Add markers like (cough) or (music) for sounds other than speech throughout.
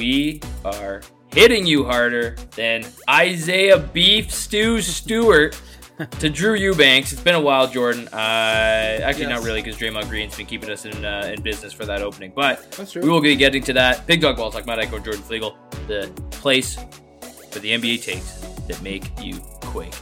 we are hitting you harder than Isaiah Beef Stew Stewart to Drew Eubanks. It's been a while, Jordan. Uh, actually, Yes. not really, because Draymond Green's been keeping us in uh, in business for that opening. But we will be getting to that. Big Dog Balls, Talk, my Echo Jordan Flegel, the place for the NBA takes that make you quake.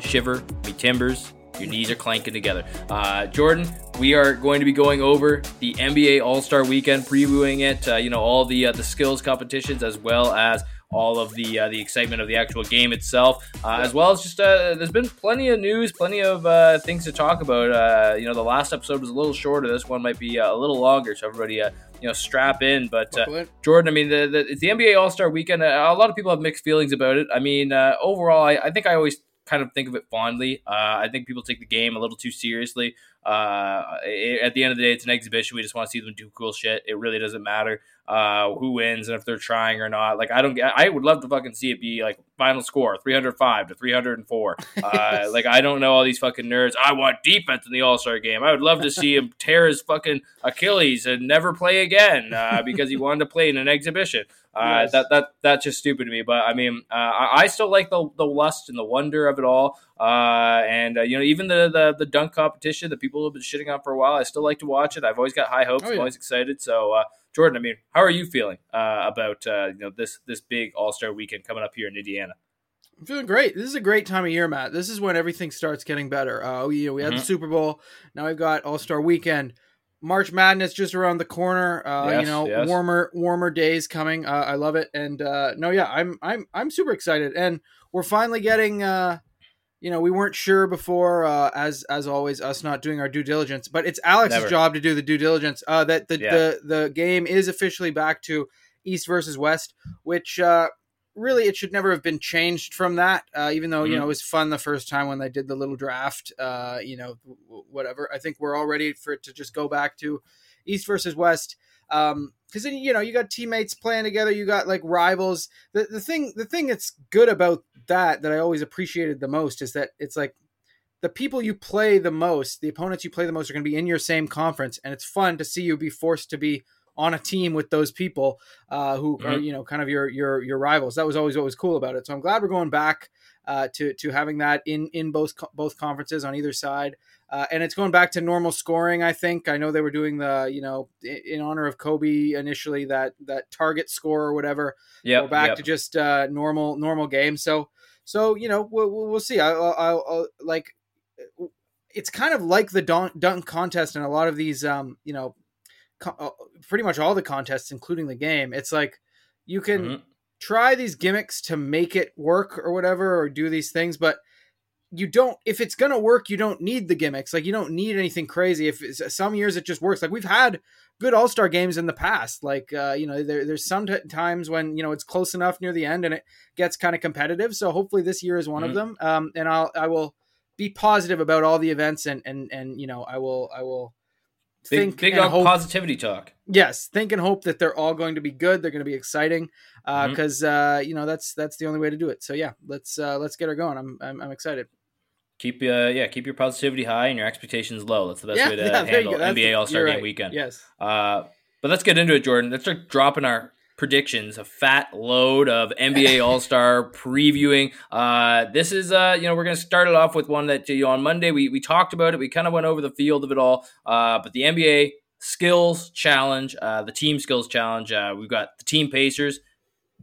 Shiver, me timbers, your knees are clanking together. Uh, Jordan, we are going to be going over the NBA All Star Weekend, previewing it. Uh, you know all the uh, the skills competitions as well as all of the uh, the excitement of the actual game itself, uh, as well as just uh, there's been plenty of news, plenty of uh, things to talk about. Uh, you know, the last episode was a little shorter. This one might be uh, a little longer, so everybody uh, you know strap in. But uh, Jordan, I mean, the, the, it's the NBA All Star Weekend. Uh, a lot of people have mixed feelings about it. I mean, uh, overall, I, I think I always kind of think of it fondly. Uh, I think people take the game a little too seriously. Uh, it- at the end of the day, it's an exhibition. We just want to see them do cool shit. It really doesn't matter uh, who wins and if they're trying or not. Like, I don't. get- I would love to fucking see it be like final score three hundred five to three hundred and four. (laughs) Uh, like, I don't know all these fucking nerds. I want defense in the All Star game. I would love to see (laughs) him tear his fucking Achilles and never play again uh, because he wanted to play in an exhibition. Uh, Yes. That that that's just stupid to me. But I mean, uh, I, I still like the the lust and the wonder of it all. Uh, and uh, you know, even the, the the dunk competition that people have been shitting on for a while, I still like to watch it. I've always got high hopes. Oh, I'm always excited. So, uh, Jordan, I mean, how are you feeling uh, about uh, you know this this big All Star weekend coming up here in Indiana? I'm feeling great. This is a great time of year, Matt. This is when everything starts getting better. Uh, we, you know, we had Mhm. the Super Bowl. Now we've got All Star Weekend. March Madness just around the corner. Uh, Yes, you know, yes. warmer warmer days coming. Uh, I love it. And uh, no, yeah, I'm I'm I'm super excited. And we're finally getting. Uh, you know, we weren't sure before, uh, as as always, us not doing our due diligence. But it's Alex's Never. job to do the due diligence. Uh, that the, Yeah. the the game is officially back to East versus West, which uh, really it should never have been changed from that. Uh, even though you Mhm. know it was fun the first time when they did the little draft. Uh, you know, whatever. I think we're all ready for it to just go back to East versus West. Um, because then you know you got teammates playing together, you got like rivals. The the thing the thing that's good about that that I always appreciated the most is that it's like the people you play the most, the opponents you play the most are going to be in your same conference, and it's fun to see you be forced to be on a team with those people uh, who are Mhm. you know kind of your your your rivals. That was always what was cool about it. So I'm glad we're going back uh, to to having that in in both both conferences on either side. Uh, and it's going back to normal scoring. I think I know they were doing the you know i- in honor of Kobe initially that that target score or whatever Yeah, back to just uh, normal normal game. So so you know we'll, we'll see. I, I'll, I'll, I'll like it's kind of like the dunk, dunk contest and a lot of these um you know co- uh, pretty much all the contests including the game. It's like you can Mhm. Try these gimmicks to make it work or whatever or do these things, but you don't if it's gonna work you don't need the gimmicks. Like you don't need anything crazy. If it's, some years it just works. Like we've had good all-star games in the past. Like uh, you know there, there's some t- times when you know it's close enough near the end and it gets kind of competitive. So hopefully this year is one Mhm. of them. Um, and i'll i will be positive about all the events and and and you know i will i will big think big and on hope positivity talk. yes think and hope that they're all going to be good they're going to be exciting because uh, you know that's that's the only way to do it so yeah let's uh, let's get her going i'm i'm, I'm excited Keep uh, yeah, keep your positivity high and your expectations low. That's the best yeah, way to yeah, handle NBA All Star Game right. weekend. yes Uh, but let's get into it, Jordan. Let's start dropping our predictions, a fat load of NBA (laughs) All Star previewing. Uh, this is, uh, you know, we're going to start it off with one that you know, on Monday we, we talked about it. We kind of went over the field of it all. Uh, but the NBA Skills Challenge, uh, the Team Skills Challenge, uh, we've got the Team Pacers.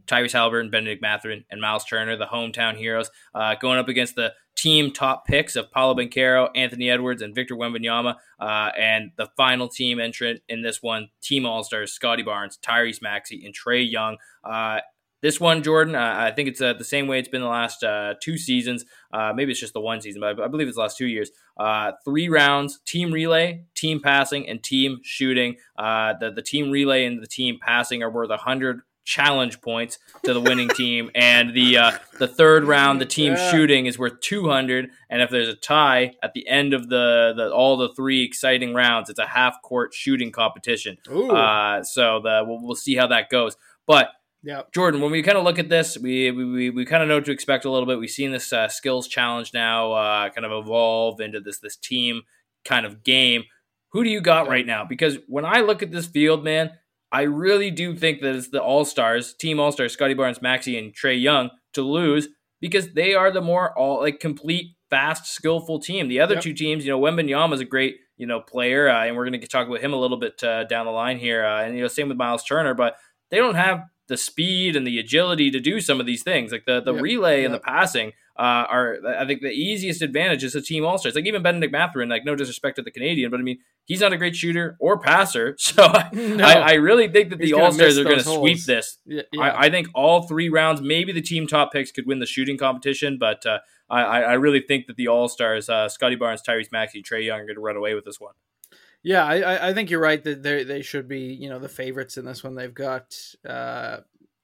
Tyrese Halliburton, Bennedict Mathurin, and Miles Turner, the hometown heroes, uh, going up against the team top picks of Paolo Banchero, Anthony Edwards, and Victor Wembanyama. Uh, and the final team entrant in this one, Team All Stars, Scottie Barnes, Tyrese Maxey, and Trae Young. Uh, this one, Jordan, uh, I think it's uh, the same way it's been the last uh, two seasons. Uh, maybe it's just the one season, but I, I believe it's the last two years. Uh, three rounds: team relay, team passing, and team shooting. Uh, the the team relay and the team passing are worth hundred challenge points to the winning team, (laughs) and the uh, the third round, the team Yeah. shooting is worth two hundred. And if there's a tie at the end of the, the all the three exciting rounds, it's a half court shooting competition. Uh, so the we'll, we'll see how that goes, but. yeah Jordan, when we kind of look at this, we we, we, we kind of know what to expect a little bit. We've seen this uh, skills challenge now uh, kind of evolve into this this team kind of game. Who do you got right now? Because when I look at this field, man, I really do think that it's the All Stars, Team All Stars, Scottie Barnes, Maxey, and Trae Young to lose because they are the more all like complete, fast, skillful team. The other yep. two teams, you know, Wembanyama is a great you know player, uh, and we're going to talk about him a little bit uh, down the line here, uh, and you know, same with Miles Turner, but they don't have the speed and the agility to do some of these things, like the the yep. relay yep. and the passing uh, are I think the easiest advantage is a team all stars. Like even Bennedict Mathurin, like no disrespect to the Canadian, but I mean he's not a great shooter or passer. (laughs) So (laughs) no. I, I, really think that the all stars are going to sweep this. Yeah, yeah. I, I, think all three rounds, maybe the team top picks could win the shooting competition, but uh, I, I really think that the all stars, uh, Scottie Barnes, Tyrese Maxey, Trae Young, are going to run away with this one. Yeah, I, I think you're right that they they should be you know the favorites in this one. They've got uh,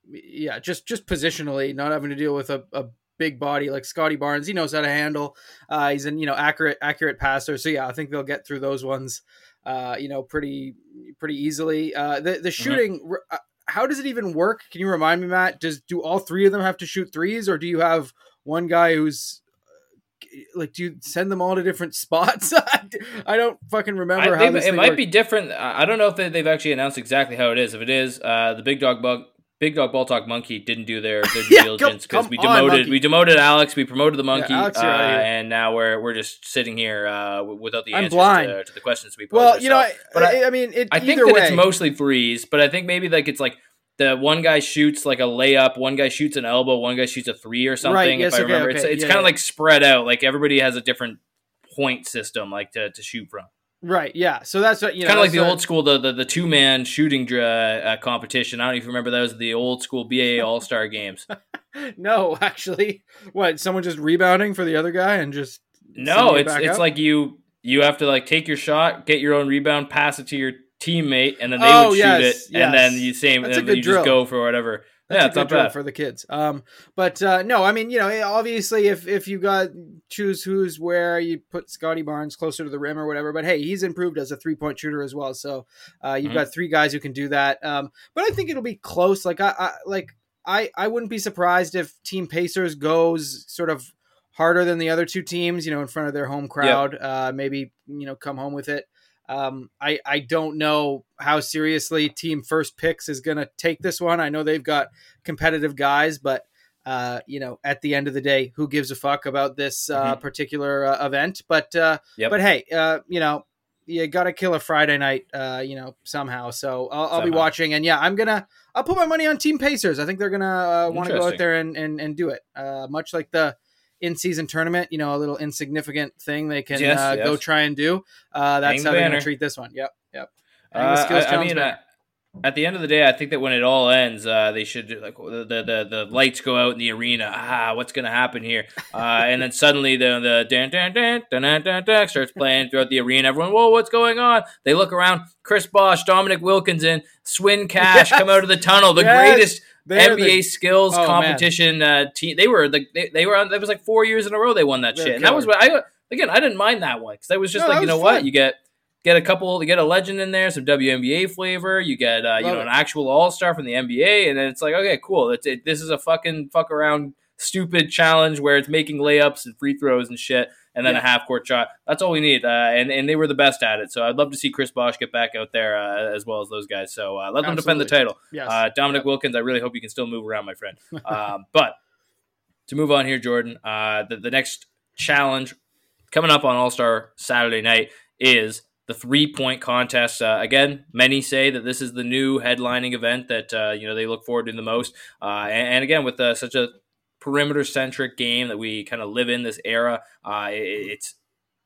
yeah just just positionally not having to deal with a, a big body like Scottie Barnes. He knows how to handle. Uh, he's an you know accurate accurate passer. So yeah, I think they'll get through those ones. Uh, you know, pretty pretty easily. Uh, the the mm-hmm. shooting. Mm-hmm. How does it even work? Can you remind me, Matt? Does do all three of them have to shoot threes, or do you have one guy who's uh, like do you send them all to different (laughs) spots (laughs) i don't fucking remember I how it might works. be different i don't know if they, have actually announced exactly how it is if it is uh, the big dog bug Big Dog Ball Talk Monkey didn't do their, their (laughs) due yeah, diligence because we demoted on, we demoted Alex, we promoted the monkey, yeah, uh, and now we're we're just sitting here uh, without the I'm answers to, to, the questions we posed. Well, you know, I, but I, I mean, it, I think that way. it's mostly threes, but I think maybe like it's like the one guy shoots like a layup, one guy shoots an elbow, one guy shoots a three or something. Right, yes, if I okay, remember, okay. it's it's yeah, kind of like spread out. Like everybody has a different point system like to, to shoot from. Right. Yeah. So that's what you know. Kind of like the what, old school, the the, the two man shooting uh, competition. I don't even remember those the old school BAA (laughs) All Star games. no, actually, what someone just rebounding for the other guy and just no. It's it's like you you have to like take your shot, get your own rebound, pass it to your teammate, and then they oh, would shoot yes, it, yes. and then you same, and then you drill. just go for whatever. That's yeah, it's not bad for the kids. Um, but uh, no, I mean, you know, obviously, if if you got choose who's where, you put Scottie Barnes closer to the rim or whatever. But hey, he's improved as a three point shooter as well. So uh, you've mm-hmm. got three guys who can do that. Um, but I think it'll be close. Like I, I like I I wouldn't be surprised if Team Pacers goes sort of harder than the other two teams. You know, in front of their home crowd. Yep. Uh, maybe you know come home with it. Um, I I don't know how seriously Team First Picks is going to take this one. I know they've got competitive guys, but uh, you know, at the end of the day, who gives a fuck about this uh, mm-hmm. particular uh, event? But uh, yep. but hey, uh, you know, you got to kill a Friday night, uh, you know, somehow. So I'll, I'll be watching, and yeah, I'm gonna I'll put my money on Team Pacers. I think they're gonna uh, want to go out there and, and and do it. Uh, much like the in season tournament, you know, a little insignificant thing they can yes, uh, yes. go try and do. Uh, that's Hang how they're going to treat this one. Yep, yep. Uh, I, I, mean, uh, at the end of the day, I think that when it all ends, uh, they should like the, the the lights go out in the arena. Ah, what's going to happen here? Uh, (laughs) and then suddenly the the dan dan dan dan dan dan starts playing throughout the arena. Everyone, whoa, what's going on? They look around. Chris Bosh, Dominique Wilkinson, Swin Cash (laughs) yes. come out of the tunnel. The yes. greatest NBA the, skills oh, competition uh, team. They were the they, they were on. That was like four years in a row they won that They're shit. And that was what I again. I didn't mind that one because that was just no, like you know fun. what you get get a couple you get a legend in there, some WNBA flavor. You get uh, you know it. an actual All Star from the NBA, and then it's like okay, cool. It, this is a fucking fuck around stupid challenge where it's making layups and free throws and shit and then yeah. a half court shot. That's all we need. Uh, and and they were the best at it. So I'd love to see Chris Bosh get back out there uh, as well as those guys. So uh, let them defend the title. Yes. Uh, Dominique yep. Wilkins, I really hope you can still move around, my friend. (laughs) Um, but to move on here, Jordan, uh, the, the next challenge coming up on All Star Saturday night is the three point contest. Uh, again, many say that this is the new headlining event that uh, you know they look forward to the most. Uh, and, and, again, with uh, such a perimeter centric game that we kind of live in this era. Uh, it, it's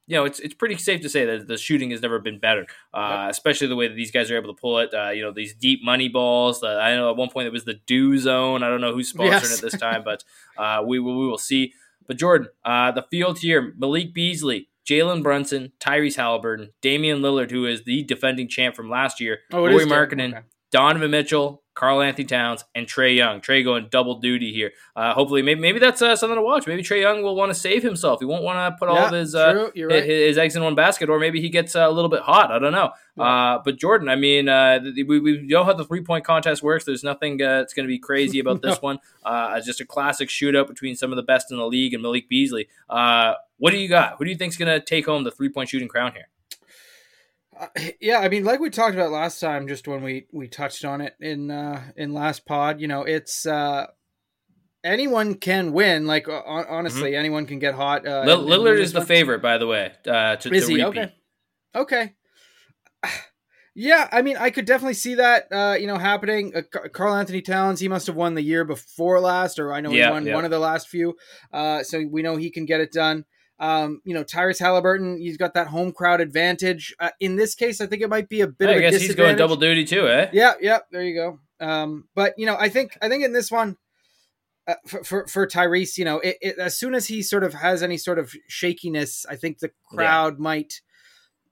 you know, it's it's pretty safe to say that the shooting has never been better, uh, yep. especially the way that these guys are able to pull it. Uh, you know, these deep money balls. Uh, I know at one point it was the Dew Zone. I don't know who's sponsoring yes. it this time, but uh, we will we will see. But Jordan, uh, the field here: Malik Beasley, Jalen Brunson, Tyrese Halliburton, Damian Lillard, who is the defending champ from last year, oh, Lauri Markkanen, okay. Donovan Mitchell, Karl-Anthony Towns, and Trae Young. Trae going double duty here. Uh, hopefully, maybe maybe that's uh, something to watch. Maybe Trae Young will want to save himself. He won't want to put all of his, uh, right. his eggs in one basket, or maybe he gets uh, a little bit hot. I don't know. Yeah. Uh, but Jordan, I mean, uh, we, we know how the three point contest works. There's nothing that's going to be crazy about (laughs) this one. it's just a classic shootout between some of the best in the league and Malik Beasley. what do you got? Who do you think's going to take home the three point shooting crown here? Uh, yeah, I mean, like we talked about last time, just when we we touched on it in uh, in last pod, you know, it's uh, anyone can win. Like uh, honestly, mm-hmm. anyone can get hot. Uh, L- Lillard is the favorite, by the way. Uh, to, is to he? Okay. Okay. (sighs) Yeah, I mean, I could definitely see that, uh, you know, happening. Uh, Karl-Anthony Towns, he must have won the year before last, or I know yeah, he won yeah. one of the last few. Uh, so we know he can get it done. Um, you know, Tyrese Halliburton, he's got that home crowd advantage. Uh, in this case, I think it might be a bit I of a guess he's going double duty too, eh? Yeah, yeah. There you go. Um, but you know, I think I think in this one, uh, for, for, for Tyrese, you know, it, it, as soon as he sort of has any sort of shakiness, I think the crowd yeah. might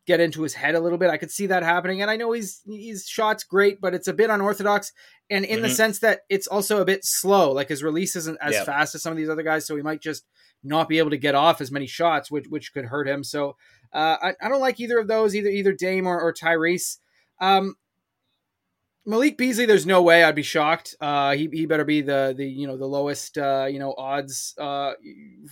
get into his head a little bit. I could see that happening, and I know he's he's shots great, but it's a bit unorthodox, and in mm-hmm. the sense that it's also a bit slow. Like his release isn't as fast as some of these other guys, so he might just not be able to get off as many shots, which which could hurt him. So uh, I, I don't like either of those, either either Dame or, or Tyrese. Um, Malik Beasley, there's no way I'd be shocked. Uh, he, he better be the the you know the lowest uh, you know odds uh,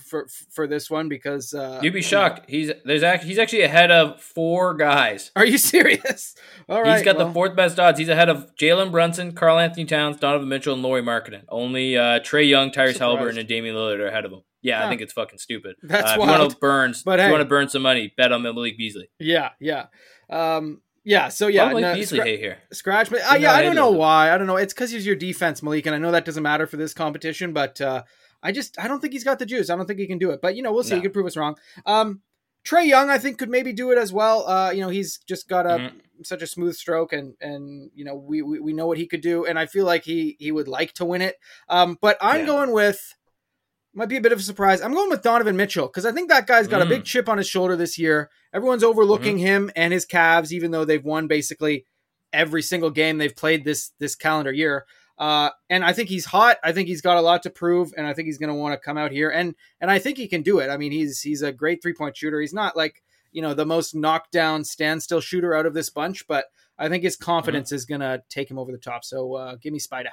for for this one because uh, you'd be shocked. He's there's actually he's actually ahead of four guys. (laughs) Are you serious? (laughs) All right, he's got well. the fourth best odds. He's ahead of Jalen Brunson, Karl-Anthony Towns, Donovan Mitchell, and Lauri Markkanen. Only uh, Trae Young, Tyrese Halliburton, and Damian Lillard are ahead of him. Yeah, huh. I think it's fucking stupid. That's uh, you want to burn, but if hey. you want to burn some money, bet on Malik Beasley. Yeah, yeah. Um, yeah, so yeah, no, Beasley scra- here. Scratch, but uh, yeah, I don't know why. I don't know. It's because he's your defense, Malik, and I know that doesn't matter for this competition, but uh, I just I don't think he's got the juice. I don't think he can do it. But you know, we'll see. No. He could prove us wrong. Um, Trae Young, I think, could maybe do it as well. Uh, you know, he's just got a mm-hmm. such a smooth stroke, and and you know, we, we we know what he could do, and I feel like he he would like to win it. Um, but I'm yeah. going with might be a bit of a surprise. I'm going with Donovan Mitchell because I think that guy's got mm. a big mm. chip on his shoulder this year. Everyone's overlooking mm-hmm. him and his Cavs, even though they've won basically every single game they've played this this calendar year. Uh, and I think he's hot. I think he's got a lot to prove, and I think he's going to want to come out here and and I think he can do it. I mean, he's he's a great three point shooter. He's not like you know the most knockdown standstill shooter out of this bunch, but I think his confidence mm-hmm. is going to take him over the top. So uh, give me Spida.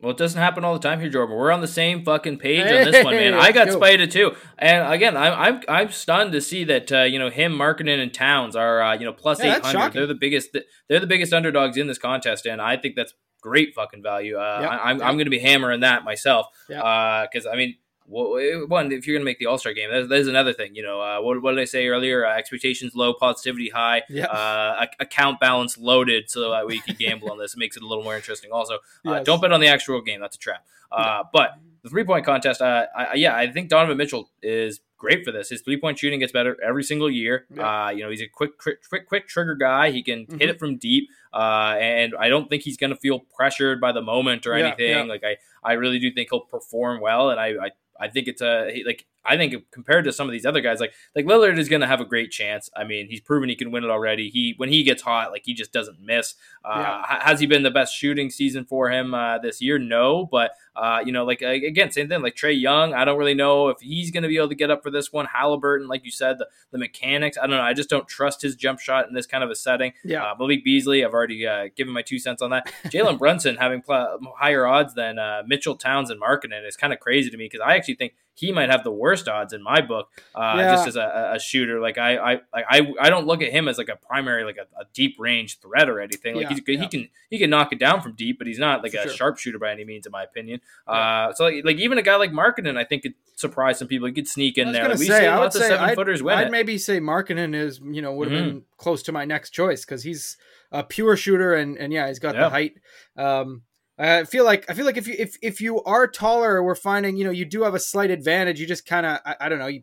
Well, it doesn't happen all the time here, Jordan. We're on the same fucking page hey, on this one, man. (laughs) I got go. Spida too, and again, I'm I'm I'm stunned to see that uh, you know him, Markkanen, and Towns are uh, you know plus yeah, eight hundred. They're the biggest. They're the biggest underdogs in this contest, and I think that's great fucking value. Uh, yep. I, am I'm going to be hammering that myself because uh, I mean one, if you're going to make the All Star game, there's, there's, another thing. You know, uh, what, what, did I say earlier? Uh, expectations low, positivity high, yeah. uh, account balance loaded, so that we can gamble on this. It makes it a little more interesting. Also, uh, yes. don't bet on the actual game; that's a trap. Uh, but the three point contest, uh, I, yeah, I think Donovan Mitchell is great for this. His three point shooting gets better every single year. Yeah. you know, he's a quick, quick, quick, quick trigger guy. He can mm-hmm. hit it from deep, uh, and I don't think he's going to feel pressured by the moment or yeah, anything. Yeah. Like I, I really do think he'll perform well, and I, I I think it's a like I think compared to some of these other guys, like like Lillard is going to have a great chance. I mean, he's proven he can win it already. He when he gets hot, like he just doesn't miss. Uh, yeah. Has he been the best shooting season for him uh, this year? No, but uh, you know, like again, same thing. Like Trae Young, I don't really know if he's going to be able to get up for this one. Halliburton, like you said, the, the mechanics, I don't know. I just don't trust his jump shot in this kind of a setting. Yeah, uh, Malik Beasley, I've already uh, given my two cents on that. (laughs) Jalen Brunson having pl- higher odds than uh, Mitchell Towns and Markkanen is kind of crazy to me because I actually think he might have the worst odds in my book, uh, yeah. just as a, a, shooter. Like I, I, I, I don't look at him as like a primary, like a, a deep range threat or anything. Like yeah, he's, yeah. he can, he can knock it down from deep, but he's not like For a sure. sharpshooter by any means, in my opinion. Uh, so like, like, even a guy like Markkanen, I think could surprise some people. He could sneak in there. we say, lots of seven I'd, footers win. I'd it. maybe say Markkanen is, you know, would have mm-hmm. been close to my next choice because he's a pure shooter and and yeah, he's got the height. Um, I feel like I feel like if you if if you are taller, we're finding you know you do have a slight advantage. You just kind of I, I, don't know you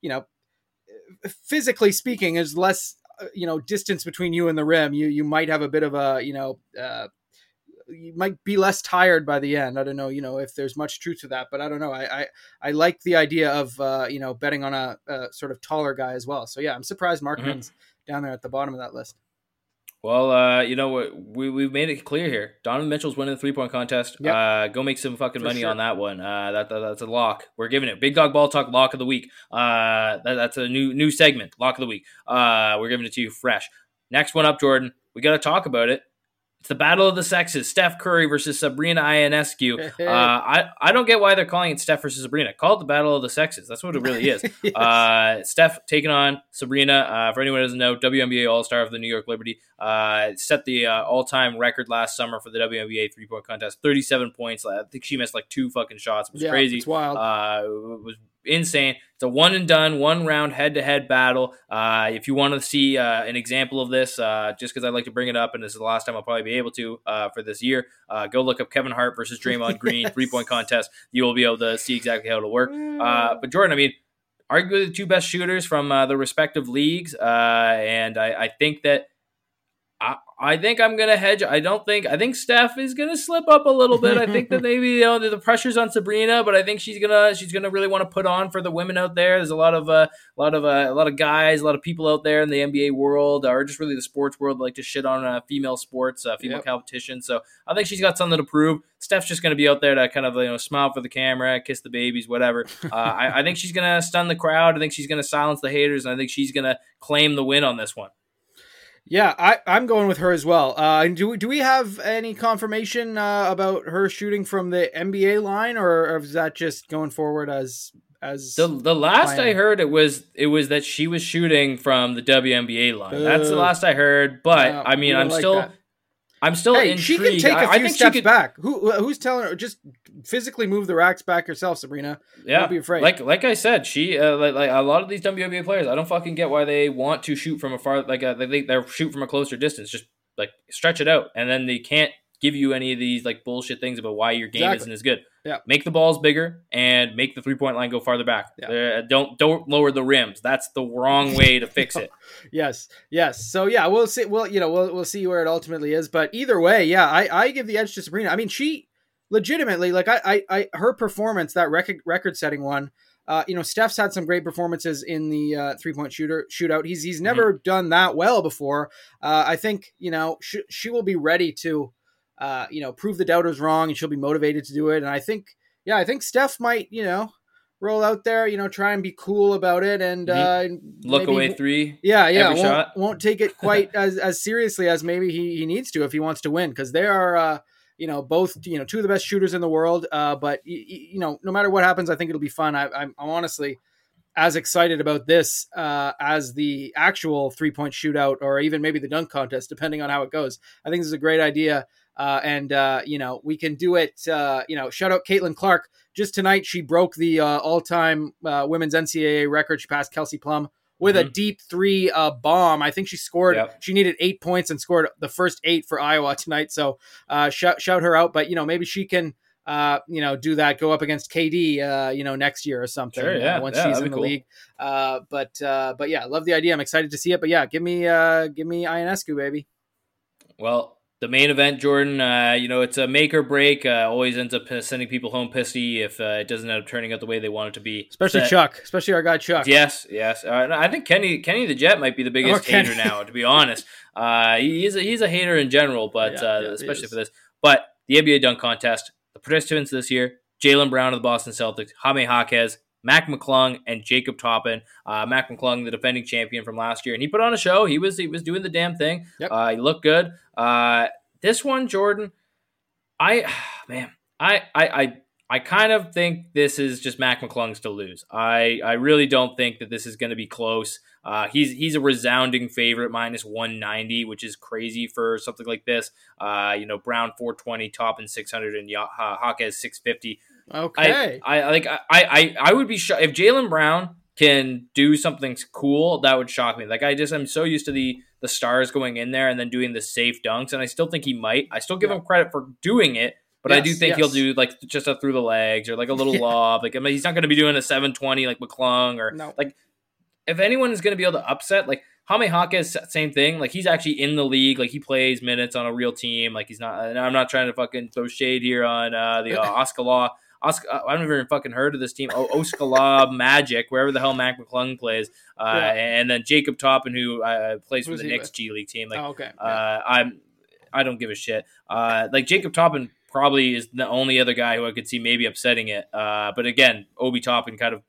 you know physically speaking, there's less uh, you know distance between you and the rim. You you might have a bit of a you know uh, you might be less tired by the end. I don't know you know if there's much truth to that, but I don't know. I I, I like the idea of uh, you know betting on a, a, sort of taller guy as well. So yeah, I'm surprised Markkanen's mm-hmm. down there at the bottom of that list. Well, uh, you know what? We we made it clear here. Donovan Mitchell's winning the three point contest. Yep. Uh, go make some fucking For money sure. on that one. Uh, that, that, that's a lock. We're giving it big dog ball talk lock of the week. Uh, that, that's a new new segment lock of the week. Uh, we're giving it to you fresh. Next one up, Jordan. We got to talk about it. It's the battle of the sexes: Steph Curry versus Sabrina Ionescu. (laughs) uh, I I don't get why they're calling it Steph versus Sabrina. Call it the battle of the sexes. That's what it really is. (laughs) yes. uh, Steph taking on Sabrina. Uh, for anyone who doesn't know, WNBA All Star of the New York Liberty uh, set the uh, all time record last summer for the WNBA three point contest. Thirty seven points. I think she missed like two fucking shots. It was yeah, crazy. It's wild. Uh, it was insane. It's a one and done, one round head to head battle. Uh, if you want to see uh, an example of this, uh, just because I'd like to bring it up, and this is the last time I'll probably be able to uh, for this year, uh, go look up Kevin Hart versus Draymond (laughs) Green three point contest. You will be able to see exactly how it'll work. Uh, but Jordan, I mean, arguably the two best shooters from the respective leagues, and I, I think that I, I think I'm gonna hedge. I don't think I think Steph is gonna slip up a little bit. I think that (laughs) maybe you know the pressure's on Sabrina, but I think she's gonna she's gonna really want to put on for the women out there. There's a lot of uh, a lot of uh, a lot of guys, a lot of people out there in the NBA world or just really the sports world like to shit on uh, female sports, uh, female yep. competition. So I think she's got something to prove. Steph's just gonna be out there to kind of you know smile for the camera, kiss the babies, whatever. (laughs) Uh, I, I think she's gonna stun the crowd. I think she's gonna silence the haters, and I think she's gonna claim the win on this one. Yeah, I, I'm going with her as well. Uh, do do we have any confirmation uh, about her shooting from the NBA line, or, or is that just going forward as as the the last? I heard it was it was that she was shooting from the WNBA line. Uh, That's the last I heard. But I mean, I'm like still that. I'm still hey, intrigued. she can take a few I, I steps could... back. Who who's telling her just physically move the racks back yourself, Sabrina? Yeah, don't be afraid. Like like I said, she uh, like, like a lot of these WNBA players, I don't fucking get why they want to shoot from a far like uh, they they shoot from a closer distance. Just like stretch it out, and then they can't give you any of these like bullshit things about why your game exactly. isn't as good. Yeah. Make the balls bigger and make the three point line go farther back. Yeah. Uh, don't don't lower the rims. That's the wrong way to fix it. (laughs) yes. Yes. So yeah, we'll see. Well, you know, we'll we'll see where it ultimately is. But either way, yeah, I I give the edge to Sabrina. I mean, she legitimately like I I, I her performance that record record setting one. Uh, you know, Steph's had some great performances in the uh, three point shooter shootout. He's he's never mm-hmm. done that well before. Uh, I think you know she, she will be ready to uh, you know, prove the doubters wrong, and she'll be motivated to do it. And I think, yeah, I think Steph might, you know, roll out there, you know, try and be cool about it, and uh, look maybe, away three. Yeah, yeah, won't, shot. won't take it quite as as seriously as maybe he, he needs to if he wants to win, because they are. You know, both you know two of the best shooters in the world. Uh, but y- y- you know, no matter what happens, I think it'll be fun. I, I'm, I'm honestly as excited about this uh, as the actual three point shootout or even maybe the dunk contest, depending on how it goes. I think this is a great idea. Uh, and uh, you know we can do it. Uh, you know, shout out Caitlin Clark. Just tonight, she broke the uh, all-time uh, women's NCAA record. She passed Kelsey Plum with mm-hmm. a deep three uh, bomb. I think she scored. Yep. She needed eight points and scored the first eight for Iowa (laughs) tonight. So uh, shout shout her out. But you know maybe she can. Uh, you know, do that. Go up against KD. Uh, you know, next year or something. Sure, yeah, once yeah, she's in the cool. league. but but yeah, love the idea. I'm excited to see it. But yeah, give me give me Ionescu, baby. Well, the main event, Jordan, uh, you know, it's a make or break. Uh, always ends up sending people home pissy if uh, it doesn't end up turning out the way they want it to be. Especially Set. Chuck, especially our guy Chuck. Yes, yes. Uh, I think Kenny Kenny the Jet might be the biggest oh, hater now, to be honest. Uh, he's a, he's a hater in general, but yeah, uh, yeah, especially for this. But the NBA dunk contest, the participants this year: Jaylen Brown of the Boston Celtics, Jaime Jaquez, Mac McClung and Jacob Toppin. Uh, Mac McClung, the defending champion from last year, and he put on a show. He was he was doing the damn thing. Yep. Uh, he looked good. Uh, this one, Jordan, I (sighs) man, I I I. I kind of think this is just Mac McClung's to lose. I, I really don't think that this is going to be close. Uh, he's he's a resounding favorite, minus 190, which is crazy for something like this. Uh, you know, Brown 420, Toppin 600, and uh, Jaquez 650. Okay. I, I like I, I I would be shocked if Jaylen Brown can do something cool. That would shock me. Like I just I'm so used to the the stars going in there and then doing the safe dunks, and I still think he might. I still give yeah. him credit for doing it. But yes, I do think yes. he'll do like just a through the legs or like a little yeah. lob. Like I mean, he's not going to be doing a 720 like McClung or no. like if anyone is going to be able to upset like Jaime Jaquez, same thing. Like he's actually in the league. Like he plays minutes on a real team. Like he's not. I'm not trying to fucking throw shade here on uh, the uh, (laughs) Oscar Oscar, I haven't even fucking heard of this team. Oh, Osceola (laughs) Magic, wherever the hell Mac McClung plays, uh, yeah. and then Jacob Toppin, who uh, plays Who's for the Knicks with? G League team. Like, oh, okay. Uh, yeah. I'm, I don't give a shit. Uh, like Jacob Toppin probably is the only other guy who I could see maybe upsetting it. Uh, but again, Obi Toppin kind of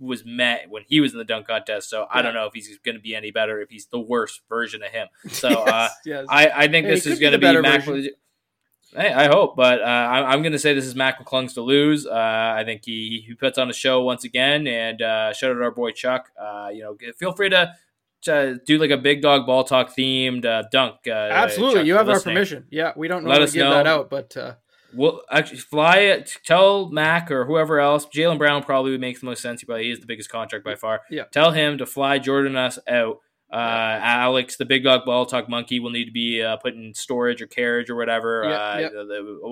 was met when he was in the dunk contest. So I don't know if he's going to be any better if he's the worst version of him. (laughs) So Yes, uh, yes. I, I think Hey, this is going to be, better Mac. version. Hey, I hope, but uh, I, I'm going to say this is Mac McClung's to lose. Uh, I think he, he puts on a show once again, and uh, shout out to our boy Chuck. Uh, you know, feel free to, to do like a big dog ball talk themed uh, dunk. Uh, Absolutely, Chuck, you have our permission. Yeah, we don't Let normally us give that out, but uh, We'll actually fly it. Tell Mac or whoever else. Jaylen Brown probably makes the most sense. He probably is the biggest contract by far. Yeah. Tell him to fly Jordan us out. Uh, Alex, the big dog ball talk monkey, will need to be uh, put in storage or carriage or whatever. Uh, the-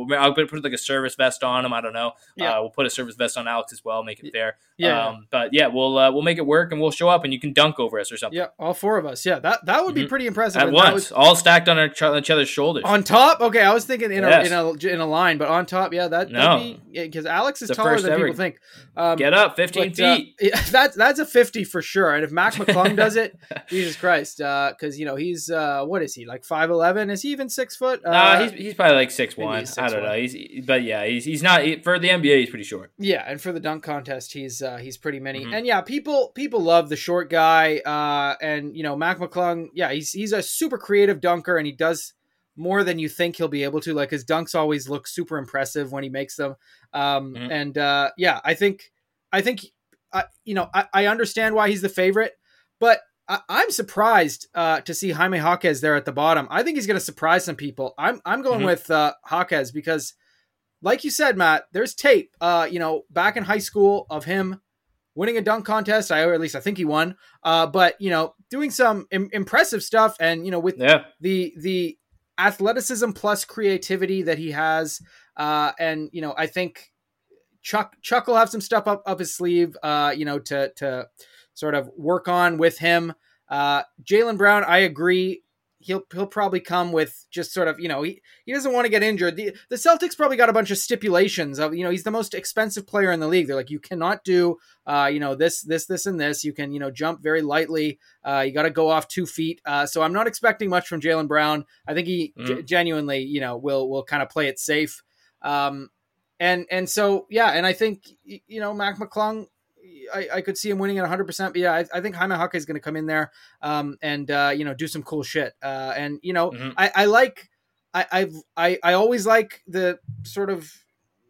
the- I'll put, put like a service vest on him. I don't know. Uh, we'll put a service vest on Alex as well. Make it fair. yeah, Um, but yeah, we'll uh, we'll make it work and we'll show up and you can dunk over us or something yeah, all four of us. Yeah, that that would be Mhm. pretty impressive. at and once, was- all stacked on each each other's shoulders. on top, okay. I was thinking in Yes. a in a in a line, but on top, yeah, that No. because Alex is The taller than ever. people think. Um, Get up, fifteen but, uh, feet. (laughs) yeah, that's that's a fifty for sure. And if Mac (laughs) McClung does it, Jesus Christ, because you know he's uh, what is he like five eleven? Is he even six foot? Uh, Nah, he's, he's probably like six one. he's I don't 6'1". know. He's but yeah, he's he's not he- for the NBA. He's pretty short. Yeah, and for the dunk contest, he's uh, he's pretty mini. Mhm. And yeah, people people love the short guy. Uh, and you know, Mac McClung, yeah, he's he's a super creative dunker, and he does more than you think he'll be able to. Like his dunks always look super impressive when he makes them. Um, Mhm. and uh, yeah, I think I think I you know I, I understand why he's the favorite, but. I, I'm surprised uh, to see Jaime Jaquez there at the bottom. I think he's going to surprise some people. I'm I'm going Mhm. with uh, Jaquez because like you said, Matt, there's tape, uh, you know, back in high school of him winning a dunk contest. I, or at least I think he won. Uh, but you know, doing some Im- impressive stuff, and you know, with Yeah, the the athleticism plus creativity that he has, uh, and you know, I think Chuck Chuck will have some stuff up up his sleeve, uh, you know, to to sort of work on with him. Uh, Jaylen Brown, I agree. He'll he'll probably come with just sort of you know he, he doesn't want to get injured. The, the Celtics probably got a bunch of stipulations of you know he's the most expensive player in the league. They're like you cannot do uh, you know this this this and this. You can you know jump very lightly. Uh, you got to go off two feet. Uh, so I'm not expecting much from Jaylen Brown. I think he Mhm. g- genuinely you know will will kind of play it safe. Um, and and so yeah, and I think you know Mac McClung. I, I could see him winning at 100. percent But yeah, I, I think Jaime Jaquez is going to come in there, um, and uh, you know do some cool shit. Uh, and you know Mhm. I, I like I I've, I I always like the sort of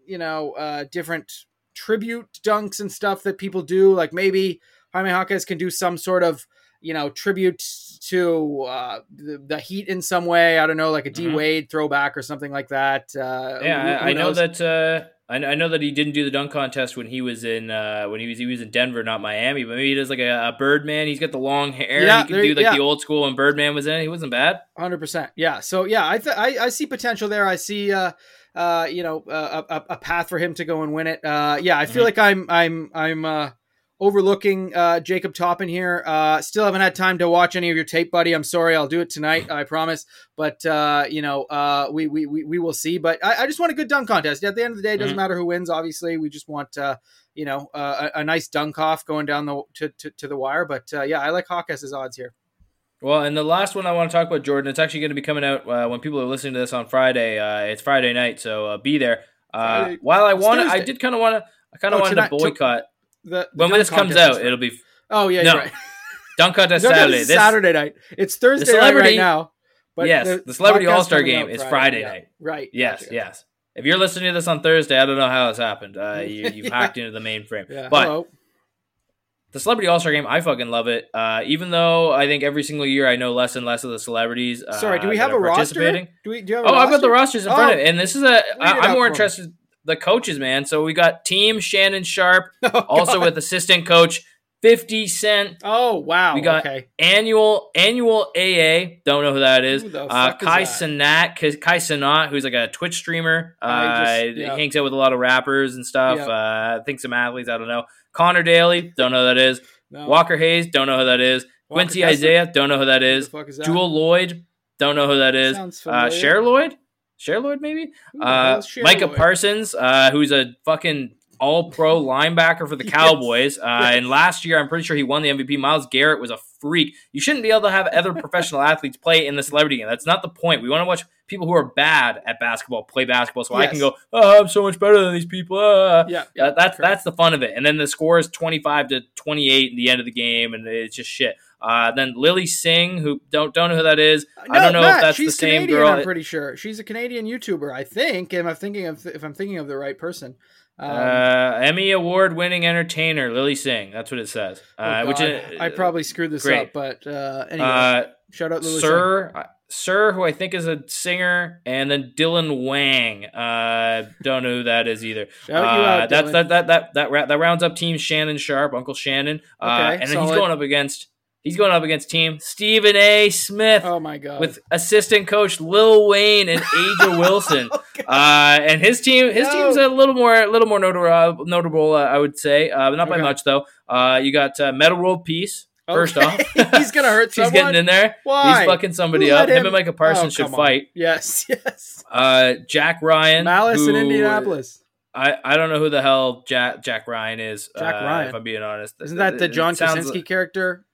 you know uh, different tribute dunks and stuff that people do. Like maybe Jaime Jaquez can do some sort of you know tribute to uh, the, the Heat in some way. I don't know, like a D Mhm. Wade throwback or something like that. Uh, yeah. who- I, who I know that. Uh, I, I know that he didn't do the dunk contest when he was in uh, when he was he was in Denver, not Miami. But maybe he does like a, a Birdman. He's got the long hair. Yeah, he can there- do like yeah. the old school when Birdman was in it. He wasn't bad. Hundred percent. Yeah. So yeah, I, th- I I see potential there. I see uh uh you know uh, a, a path for him to go and win it. Uh yeah, I feel Mhm. like I'm I'm I'm uh overlooking uh Jacob Toppin here. Uh still haven't had time to watch any of your tape, buddy. I'm sorry. I'll do it tonight. I promise. But uh you know uh we we we, we will see. But I, I just want a good dunk contest. At the end of the day, it doesn't Mhm. matter who wins. Obviously, we just want uh you know uh, a, a nice dunk off going down the to to, to the wire. But uh, yeah, I like Jaquez's odds here. Well, and the last one I want to talk about, Jordan, it's actually going to be coming out uh, when people are listening to this on Friday. Uh, it's Friday night, so uh, be there. Uh, while I want, I did kind of want to, I kind of Oh, wanted tonight- to to- boycott. The, the when this comes out, Friday. it'll be Oh yeah, No. you're right. (laughs) dunk contest (laughs) No, Saturday. this This Saturday night. It's Thursday celebrity- right now. Yes, the celebrity All-Star game out is Friday night. Right. Yes, Gotcha. yes. If you're listening to this on Thursday, I don't know how this happened. Uh, (laughs) you, you've Yeah. hacked into the mainframe. Yeah. But Hello. the Celebrity All Star Game, I fucking love it. Uh, even though I think every single year I know less and less of the celebrities. Uh, Sorry, do we have a roster? Do we? Do you have? A Oh, I've got the rosters in front of Oh. it, and this is a. I, I'm more interested the coaches, man. So we got Team Shannon Sharpe, (laughs) Oh, also God. with assistant coach Fifty Cent. Oh wow. We got okay. Anuel Anuel AA. Don't know who that is. Who Uh, fuck is Kai that? Cenat, Kai Kai Cenat, who's like a Twitch streamer. Uh, I just- yeah. hangs out with a lot of rappers and stuff. Uh, I think some athletes. I don't know. Connor Daly. Don't know who that is. No. Walker Hayes. Don't know who that is. Walker Quincy Kessler? Isaiah. Don't know who that is. that? Jewell Loyd. Don't know who that is. Uh. Cher Lloyd. Cher Lloyd, maybe. The Uh, Micah? Parsons, uh, who's a fucking All Pro linebacker for the (laughs) Yes. Cowboys. Uh, Yes. And last year, I'm pretty sure he won the MVP. Myles Garrett was a freak. You shouldn't be able to have other (laughs) professional athletes play in the celebrity game. That's not the point. We want to watch people who are bad at basketball play basketball, so I can go, "Oh, I'm so much better than these people." ah." Yeah, yeah. That, that's correct. that's the fun of it. And then the score is 25 to 28 in the end of the game, and it's just shit. Uh, then Lilly Singh, who don't don't know who that is. I don't know Matt, if that's the same Canadian, girl. I'm pretty sure she's a Canadian YouTuber. I think. Am I thinking of if I'm thinking of the right person? Um, uh, Emmy award winning entertainer Lilly Singh. That's what it says. oh Uh, which is, I probably screwed this great. up, but uh, anyway, uh, shout out Lilly. Sir, uh, Sir, who I think is a singer, and then Dylan Wang. Uh, don't know who that is either. (laughs) Shout you Uh, out, that's Dylan. that that that that ra- that rounds up Team Shannon Sharpe, Uncle Shannon. Uh, Okay, and then he's going up against he's going up against Team Stephen A. Smith Oh my God. with assistant coach Lil Wayne and (laughs) A'ja Wilson. Oh, Uh, and his team, his No. team's a little more, a little more notable, notable, uh, I would say, uh, not by Okay. much though. Uh, you got uh, Metta World Peace. First (laughs) off, he's gonna hurt (laughs) He's getting in there. Why? He's fucking somebody Who up. Him, him- and Micah Parsons Oh, should on. fight. Yes, yes. Uh, Jack Ryan, Malice in Indianapolis. I, I don't know who the hell Jack Jack Ryan is. Jack uh, Ryan. if I'm being honest. Isn't that the John Krasinski like- character?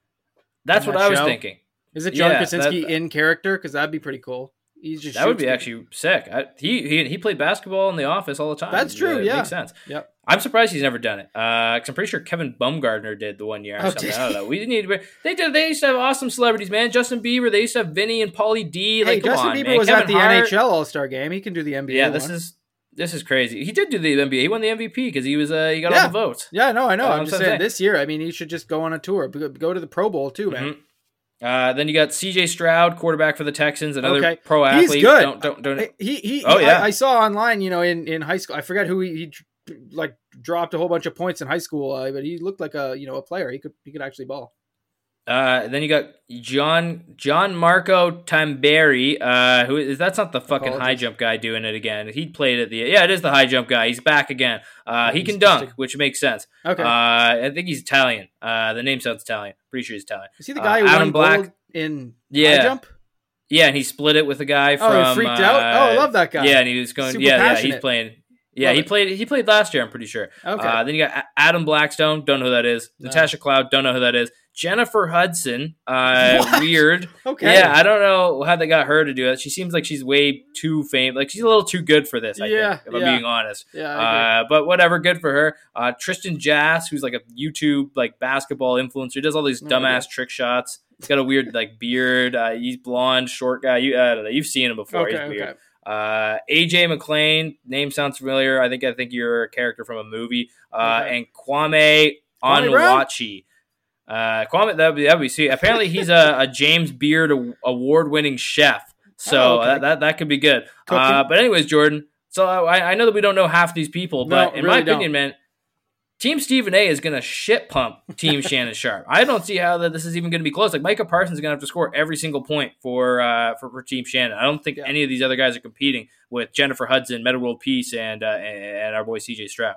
That's what that I was show? thinking. Is it John Yeah, Krasinski that- in character? Because that'd be pretty cool. He's just That would be people. actually sick. I, he, he he played basketball in the office all the time. That's true, It yeah. makes sense. Yep. I'm surprised he's never done it. Uh, cause I'm pretty sure Kevin Baumgartner did the one year or Oh, something. did I don't know. We need to. They did. They used to have awesome celebrities, man. Justin Bieber. They used to have Vinny and Pauly D. Hey, Like, come Justin on, Bieber man. was Kevin at the Hart. NHL All Star game. He can do the NBA. Yeah, this one. is this is crazy. He did do the NBA. He won the MVP because he was uh he got Yeah. all the votes. Yeah, no, I know. Uh, I'm just I'm saying saying. this year. I mean, he should just go on a tour. Go to the Pro Bowl too, man. Mhm. Uh, then you got C.J. Stroud, quarterback for the Texans, another Okay. pro He's athlete. good. Don't don't don't. He he. Oh, yeah. I, I saw online. You know, in in high school, I forget who he, he like dropped a whole bunch of points in high school, uh, but he looked like a you know a player. He could he could actually ball. Uh, then you got John Gianmarco Tamberi, uh, who is that's not the fucking high jump guy doing it again. He played at the yeah, it is the high jump guy. He's back again. Uh, he can dunk, which makes sense. Okay, Uh, I think he's Italian. Uh, the name sounds Italian. Pretty sure he's Italian. is he the uh, guy who Adam won Black- gold in Yeah. high jump? Yeah, and he split it with a guy Oh, from. he freaked uh, out. Oh, I love that guy. Yeah, and he was going. Super yeah, yeah, he's playing. Yeah, Love he it. played. He played last year. I'm pretty sure. Okay. Uh, then you got Adam Blackstone. Don't know who that is. No. Natasha Cloud. Don't know who that is. Jennifer Hudson. Uh, weird. (laughs) okay. Yeah, I don't know how they got her to do it. She seems like she's way too famous. Like she's a little too good for this. I Yeah, think, if I'm being honest. yeah. Uh, but whatever, good for her. Uh, Tristan Jass, who's like a YouTube like basketball influencer, he does all these Oh, dumbass trick shots. He's got a weird like beard. Uh, he's blonde, short guy. You, I don't know. You've seen him before. okay. he's weird. Okay. Uh, AJ McLean, name sounds familiar. I think I think you're a character from a movie. Uh, Okay. and Kwame Kwame? Onwuachi. Uh, Kwame, that would be that would be sweet. Apparently, he's a, a James Beard award winning chef. So Oh, okay. that, that that could be good. Uh, but anyways, Jordan. So I, I know that we don't know half these people, but No, in really my opinion, man, Team Stephen A is gonna shit pump Team (laughs) Shannon Sharpe. I don't see how that this is even gonna be close. Like Micah Parsons is gonna have to score every single point for uh, for, for Team Shannon. I don't think Yeah. any of these other guys are competing with Jennifer Hudson, Metta World Peace, and uh, and our boy CJ Stroud.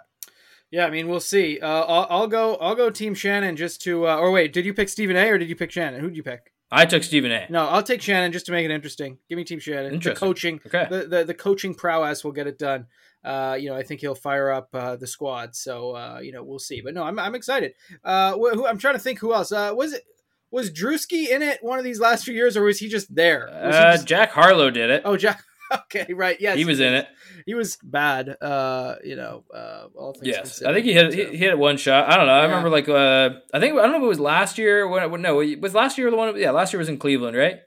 Yeah, I mean, we'll see. Uh, I'll, I'll go. I'll go Team Shannon just to. Uh, or wait, did you pick Stephen A. or did you pick Shannon? Who'd you pick? I took Stephen A. No, I'll take Shannon just to make it interesting. Give me Team Shannon. The coaching, Okay. the, the the coaching prowess will get it done. Uh, you know, I think he'll fire up uh, the squad. So uh, you know, we'll see. But no, I'm I'm excited. Uh, wh- who, I'm trying to think who else. Uh, was it was Drewski in it one of these last few years, or was he just there? Was he Uh, just- Jack Harlow did it. oh, Jack. (laughs) Okay, right. Yes, he was in it. He was bad. Uh, you know, uh, all things Yes, considered. I think he hit he, he hit one shot. I don't know. I Yeah. remember like uh, I think I don't know if it was last year. When, no, it was last year the one? Yeah, last year was in Cleveland, right?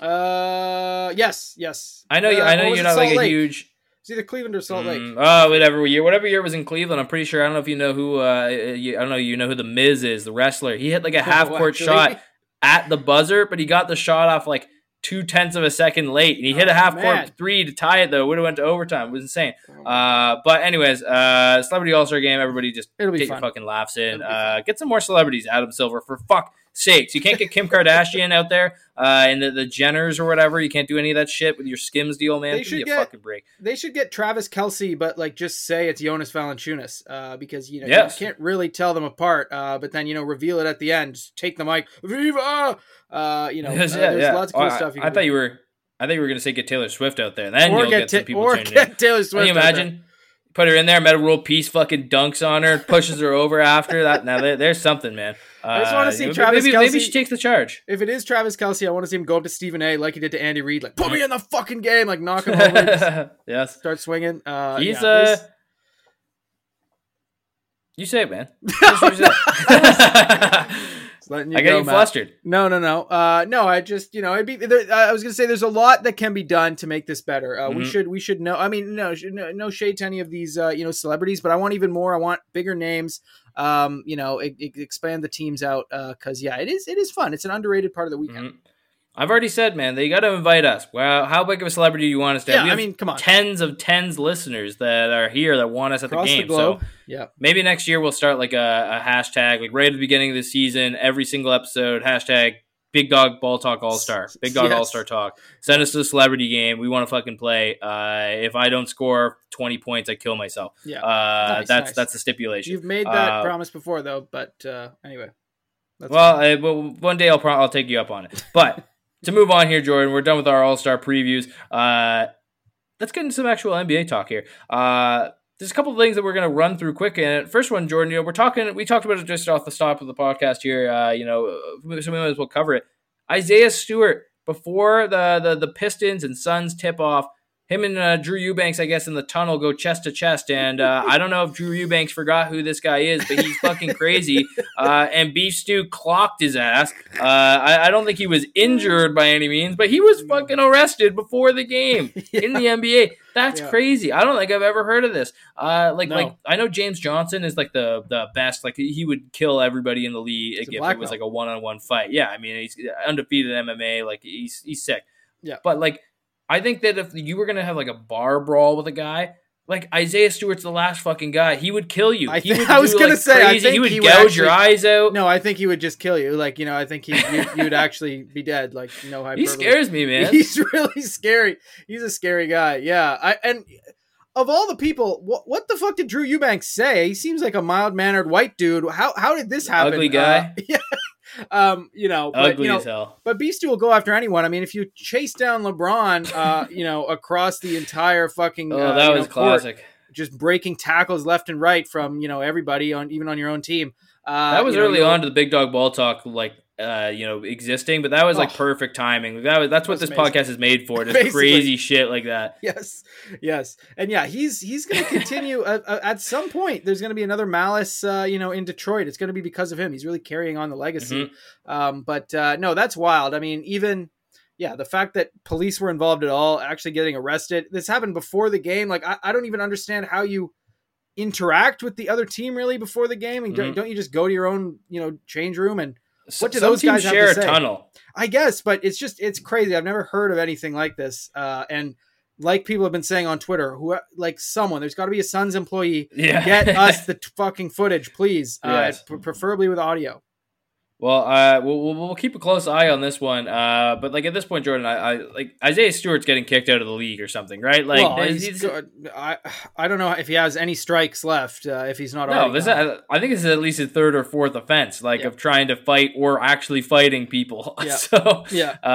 Uh, yes, yes. I know. you uh, I know you're not like Salt a huge. It's either Cleveland or Salt Lake. Mm, oh, whatever year, whatever year was in Cleveland. I'm pretty sure. I don't know if you know who. Uh, you, I don't know. You know who the Miz is, the wrestler. He hit like a (laughs) half court shot at the buzzer, but he got the shot off like two tenths of a second late, and he hit a Oh, half man. court three to tie it. Though would have went to overtime. It was insane. Uh, but anyways, uh, celebrity all star game. Everybody just It'll be get fun. your fucking laughs in. Uh, get some more celebrities. Adam Silver, for fuck sakes. You can't get Kim Kardashian out there uh, and the, the Jenners or whatever. You can't do any of that shit with your Skims deal, man. They should get- fucking break. They should get Travis Kelce, but like just say it's Jonas Valanciunas, uh, because you know Yes. you can't really tell them apart. Uh, but then you know reveal it at the end. Just take the mic, Viva! Uh, you know, (laughs) uh, Yes, there's lots of cool Oh, stuff. You I, can thought you were. I thought you were going to say get Taylor Swift out there. Then or you'll get, get, some Ta- people or get Taylor Can Swift. you out there. imagine? Put her in there. Metta World Peace fucking dunks on her, pushes her over after that. Now there, there's something, man. I just wanna Uh, see maybe, Travis maybe, Kelce- maybe she takes the charge. If it is Travis Kelce, I want to see him go up to Stephen A. like he did to Andy Reid, like put me in the fucking game, like knock him over, (laughs) yes, start swinging. Uh, he's yeah, uh. You say it, man. (laughs) (laughs) That's you say. just letting you I go, got you Matt. flustered. No, no, no. Uh, no, I just, you know, it'd be. There, I was gonna say, there's a lot that can be done to make this better. Uh, We Mhm. should, we should know. I mean, no, no, shade to any of these, uh, you know, celebrities, but I want even more. I want bigger names. Um, you know, e- e- expand the teams out. Uh, cause yeah, it is, it is fun. It's an underrated part of the weekend. Mhm. I've already said, man, that you got to invite us. Well, how big of a celebrity do you want us to have? Yeah, We I mean, come on. tens of tens listeners that are here that want us at Across the the game. globe. So Yeah, maybe next year we'll start like a, a hashtag, like right at the beginning of the season, every single episode, hashtag Big Dog Ball Talk All Star, Big Dog Yes. All Star Talk. Send us to the celebrity game. We want to fucking play. Uh, if I don't score twenty points, I kill myself. yeah. Uh, Nice, that's nice. that's the stipulation. You've made that uh, promise before, though. But uh, anyway, Well, I, well, one day I'll pro- I'll take you up on it. But to move on here, Jordan, we're done with our All Star previews. Uh, let's get into some actual NBA talk here. Uh, there's a couple of things that we're going to run through quick. And first one, Jordan, you know, we're talking. We talked about it just off the top of the podcast here. Uh, you know, so we might as well cover it. Isaiah Stewart before the the, the Pistons and Suns tip off. Him and uh, Drew Eubanks, I guess, in the tunnel go chest to chest, and uh, I don't know if Drew Eubanks forgot who this guy is, but he's fucking crazy. (laughs) Uh, and Beef Stew clocked his ass. Uh, I, I don't think he was injured by any means, but he was fucking arrested before the game (laughs) in the NBA. That's Yeah. crazy. I don't think I've ever heard of this. Uh, like, No. like I know James Johnson is like the the best. Like he would kill everybody in the league He's if it was like a one on one fight. Yeah, I mean he's undefeated in MMA. Like he's he's sick. Yeah. but like I think that if you were gonna have like a bar brawl with a guy. Like Isaiah Stewart's the last fucking guy. He would kill you. I he would (laughs) I was gonna like, say, I think he would he would gouge your eyes out. No, I think he would just kill you. Like you know, I think he you, you'd actually be dead. Like no hyperbole. he scares me, man. (laughs) He's really scary. He's a scary guy. Yeah. I and of all the people, what what the fuck did Drew Eubanks say? He seems like a mild mannered white dude. How how did this happen? Ugly guy? Uh, (laughs) yeah. Um, you know, but, Ugly you know, as hell. but Beastie will go after anyone. I mean, if you chase down LeBron, uh, (laughs) you know, across the entire fucking Oh, uh, that was know, court, classic. just breaking tackles left and right from you know everybody on even on your own team. Uh, That was you know, early on to the big dog ball talk, like uh, you know, existing, but that was like Oh. perfect timing. That was that's what this amazing. podcast is made for. (laughs) Just crazy shit like that. Yes, yes, and yeah, he's he's going to continue. uh, uh, at some point, there's going to be another Malice, uh, you know, in Detroit. It's going to be because of him. He's really carrying on the legacy. Um, but uh, no, that's wild. I mean, even yeah, the fact that police were involved at all, actually getting arrested. This happened before the game. Like, I, I don't even understand how you interact with the other team really before the game. And don't, Mhm. don't you just go to your own, you know, change room and What do those guys have share a tunnel? I guess, but it's just it's crazy. I've never heard of anything like this. Uh, and like people have been saying on Twitter, who like someone, there's got to be a Suns employee. Yeah, Get us (laughs) the t- fucking footage, please. Uh, Yes. p- preferably with audio. Well, uh, we'll, we'll keep a close eye on this one. Uh, but like at this point, Jordan, I, I like Isaiah Stewart's getting kicked out of the league or something, right? Like, well, he's- he's I I don't know if he has any strikes left. Uh, if he's not no, already this gone. I think this is at least his third or fourth offense, like Yeah. of trying to fight or actually fighting people. (laughs) Yeah. so, yeah. uh,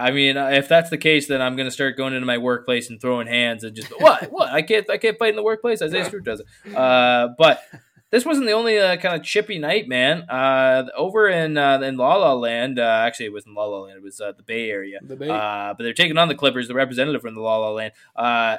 I mean, if that's the case, then I'm gonna start going into my workplace and throwing hands and just what what I can't I can't fight in the workplace. Isaiah Stewart does it. Uh, but this wasn't the only uh, kind of chippy night, man. Uh, over in uh, in La La Land, uh, actually it wasn't La La Land, it was uh, the Bay Area. The Bay. Uh, but they're taking on the Clippers, the representative from the La La Land. Uh,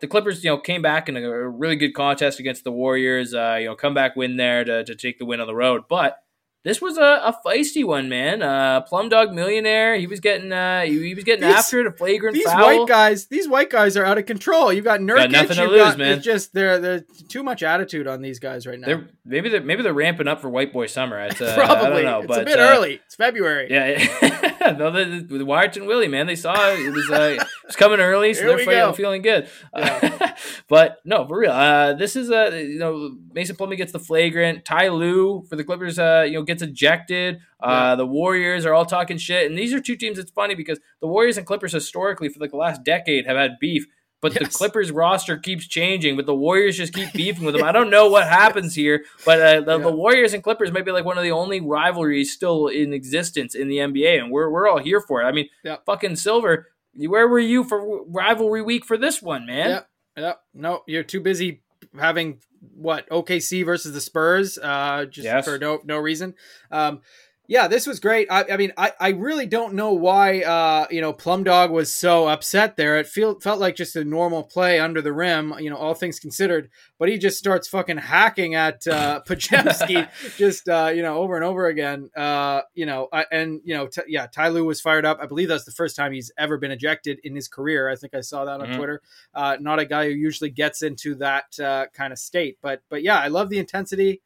the Clippers, you know, came back in a, really good contest against the Warriors. Uh, you know, comeback win there to, to take the win on the road. But this was a, a feisty one, man. Uh, Plum Dog Millionaire, he was getting uh, he, he was getting These- after it, a flagrant These foul. white guys, these white guys are out of control. You got Nurkic, nothing to you've lose, got, man. It's just they're they're too much attitude on these guys right now. They're maybe they're maybe they're ramping up for White Boy Summer. It's, (laughs) uh, Probably. I don't know, it's but a bit uh, early. It's February. Yeah, (laughs) no, the, the, the Wiarton Willie, man, they saw it. It was, uh, it was coming early, so Here they're feeling, feeling good. Yeah. (laughs) but no, for real, uh, this is uh, you know Mason Plumlee gets the flagrant. Ty Lue for the Clippers, uh, you know, gets ejected. Uh, Yeah. The Warriors are all talking shit, and these are two teams. It's funny because the Warriors and Clippers historically for like the last decade have had beef. But the Clippers roster keeps changing, but the Warriors just keep beefing with them. (laughs) I don't know what happens here, but uh, the, Yeah. the Warriors and Clippers might be like one of the only rivalries still in existence in the NBA, and we're we're all here for it. I mean, Yeah. fucking Silver, where were you for rivalry week for this one, man? Yeah. Yep. No, you're too busy having what OKC versus the Spurs, uh, just yes. for no no reason. Um, yeah, this was great. I, I mean, I, I really don't know why uh, you know Plum Dog was so upset there. It felt felt like just a normal play under the rim, you know, all things considered. But he just starts fucking hacking at uh, (laughs) Podziemski (laughs) just uh, you know over and over again. Uh, you know, I, and you know, t- yeah, Ty Lue was fired up. I believe that's the first time he's ever been ejected in his career. I think I saw that on mm-hmm. Twitter. Uh, not a guy who usually gets into that uh, kind of state, but but yeah, I love the intensity.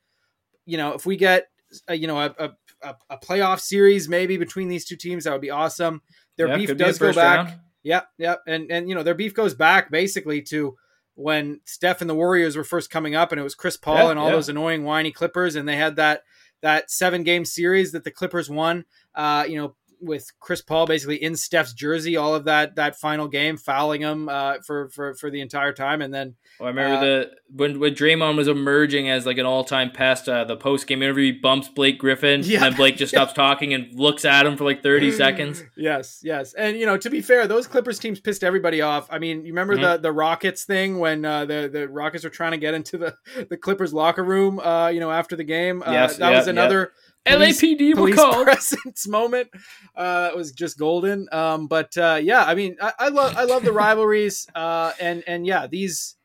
You know, if we get uh, you know a, a a, a, playoff series maybe between these two teams. That would be awesome. Their beef does go back. Round. Yeah, yeah, and and you know their beef goes back basically to when Steph and the Warriors were first coming up, and it was Chris Paul yeah, and all yeah. those annoying whiny Clippers, and they had that that seven game series that the Clippers won. Uh, you know, with Chris Paul basically in Steph's jersey all of that that final game, fouling him uh, for for for the entire time, and then oh, I remember uh, the when when Draymond was emerging as like an all time pest. Uh, the post game interview, he bumps Blake Griffin, yeah. and then Blake just stops (laughs) talking and looks at him for like thirty seconds. Yes, yes, and you know to be fair, those Clippers teams pissed everybody off. I mean, you remember mm-hmm. the the Rockets thing when uh, the the Rockets were trying to get into the the Clippers locker room, uh, you know, after the game. Uh, yes, that yeah, was another. Yeah police, LAPD police were called. presence (laughs) moment. Uh, it was just golden. Um, but uh, yeah, I mean, I, I love I love the rivalries. (laughs) Uh, and and yeah, these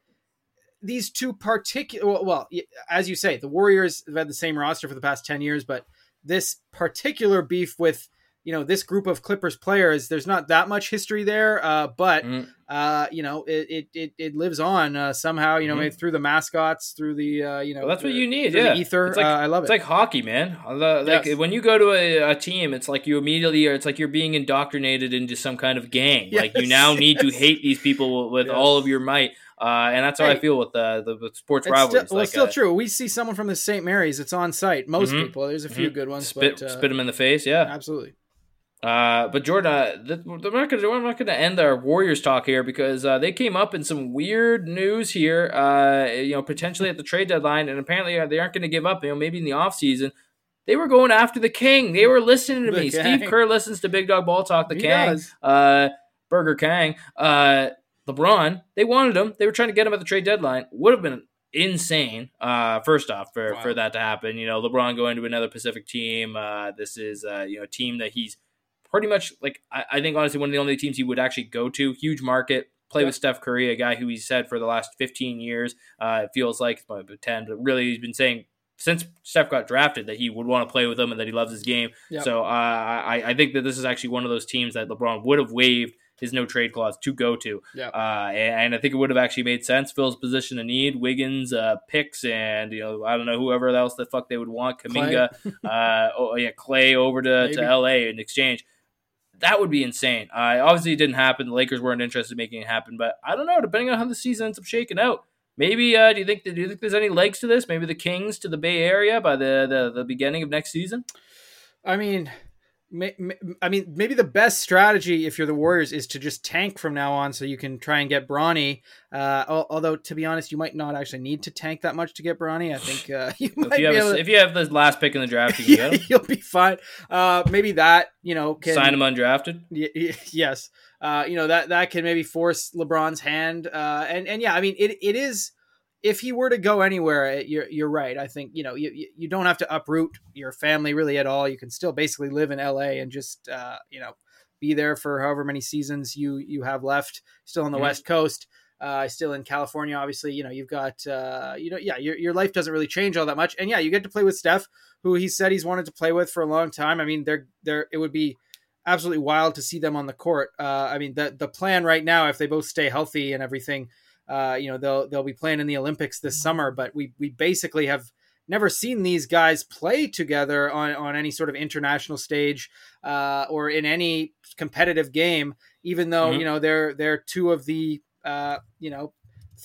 these two particular well, well, as you say, the Warriors have had the same roster for the past ten years, but this particular beef with you know this group of Clippers players. There's not that much history there, uh, but mm. uh, you know it, it it lives on uh, somehow. You know, mm. through the mascots, through the uh, you know well, that's the, what you need. Yeah, ether. It's like, uh, I love it. It's like hockey, man. Like yes. when you go to a, a, team, it's like you immediately, or it's like you're being indoctrinated into some kind of gang. Yes. Like you now need yes. to hate these people with all of your might. Uh, and that's how hey, I feel with the, the with sports rivalries. Still, well, like, it's still uh, true. We see someone from the St. Mary's. It's on site. Most mm-hmm, people. There's a few mm-hmm. good ones. Spit, but, uh, spit them in the face. Yeah, absolutely. Uh, but Jordan, uh, we're not not gonna end our Warriors talk here because uh, they came up in some weird news here. Uh, you know, potentially at the trade deadline, and apparently uh, they aren't going to give up. You know, maybe in the off season, they were going after the King. They were listening to the me. Steve Kerr listens to Big Dog Ball Talk. The he Kang, uh, Burger Kang, uh, LeBron. They wanted him. They were trying to get him at the trade deadline. Would have been insane. Uh, first off, for wow. for that to happen, you know, LeBron going to another Pacific team. Uh, this is uh, you know a team that he's pretty much like I, I, think honestly one of the only teams he would actually go to. Huge market. Play yeah. with Steph Curry, a guy who he's said for the last 15 years. Uh, it feels like it's 10, but really he's been saying since Steph got drafted that he would want to play with him and that he loves his game. Yep. So uh, I, I think that this is actually one of those teams that LeBron would have waived his no trade clause to go to. Yep. Uh, and, I think it would have actually made sense. Phil's position of need, Wiggins, uh, picks, and you know I don't know whoever else the fuck they would want, Kuminga, (laughs) uh, oh yeah, Clay over to, to LA in exchange that would be insane. Uh, obviously, it didn't happen. The Lakers weren't interested in making it happen, but I don't know. Depending on how the season ends up shaking out, maybe. Uh, do you think? Do you think there's any legs to this? Maybe the Kings to the Bay Area by the the, the beginning of next season. I mean, I mean, maybe the best strategy if you're the Warriors is to just tank from now on, so you can try and get Bronny. Uh, although, to be honest, you might not actually need to tank that much to get Bronny. I think uh, (laughs) you might if you, be able a, to, if you have the last pick in the draft, you (laughs) yeah, (laughs) you'll be fine. Uh, maybe that you know can, sign him undrafted. Y- yes, uh, you know that that can maybe force LeBron's hand. Uh, and and yeah, I mean it it is if he were to go anywhere, eh, you're you're right. I think you know you you don't have to uproot your family really at all. You can still basically live in L.A. and just uh, you know be there for however many seasons you you have left. Still on the mm-hmm. West Coast, uh, still in California. Obviously, you know you've got uh, you know yeah your your life doesn't really change all that much. And yeah, you get to play with Steph, who he said he's wanted to play with for a long time. I mean, they're they're it would be absolutely wild to see them on the court. Uh, I mean, the the plan right now, if they both stay healthy and everything uh, you know they'll they'll be playing in the Olympics this summer, but we we basically have never seen these guys play together on, on any sort of international stage uh, or in any competitive game. Even though mm-hmm. you know they're they're two of the uh, you know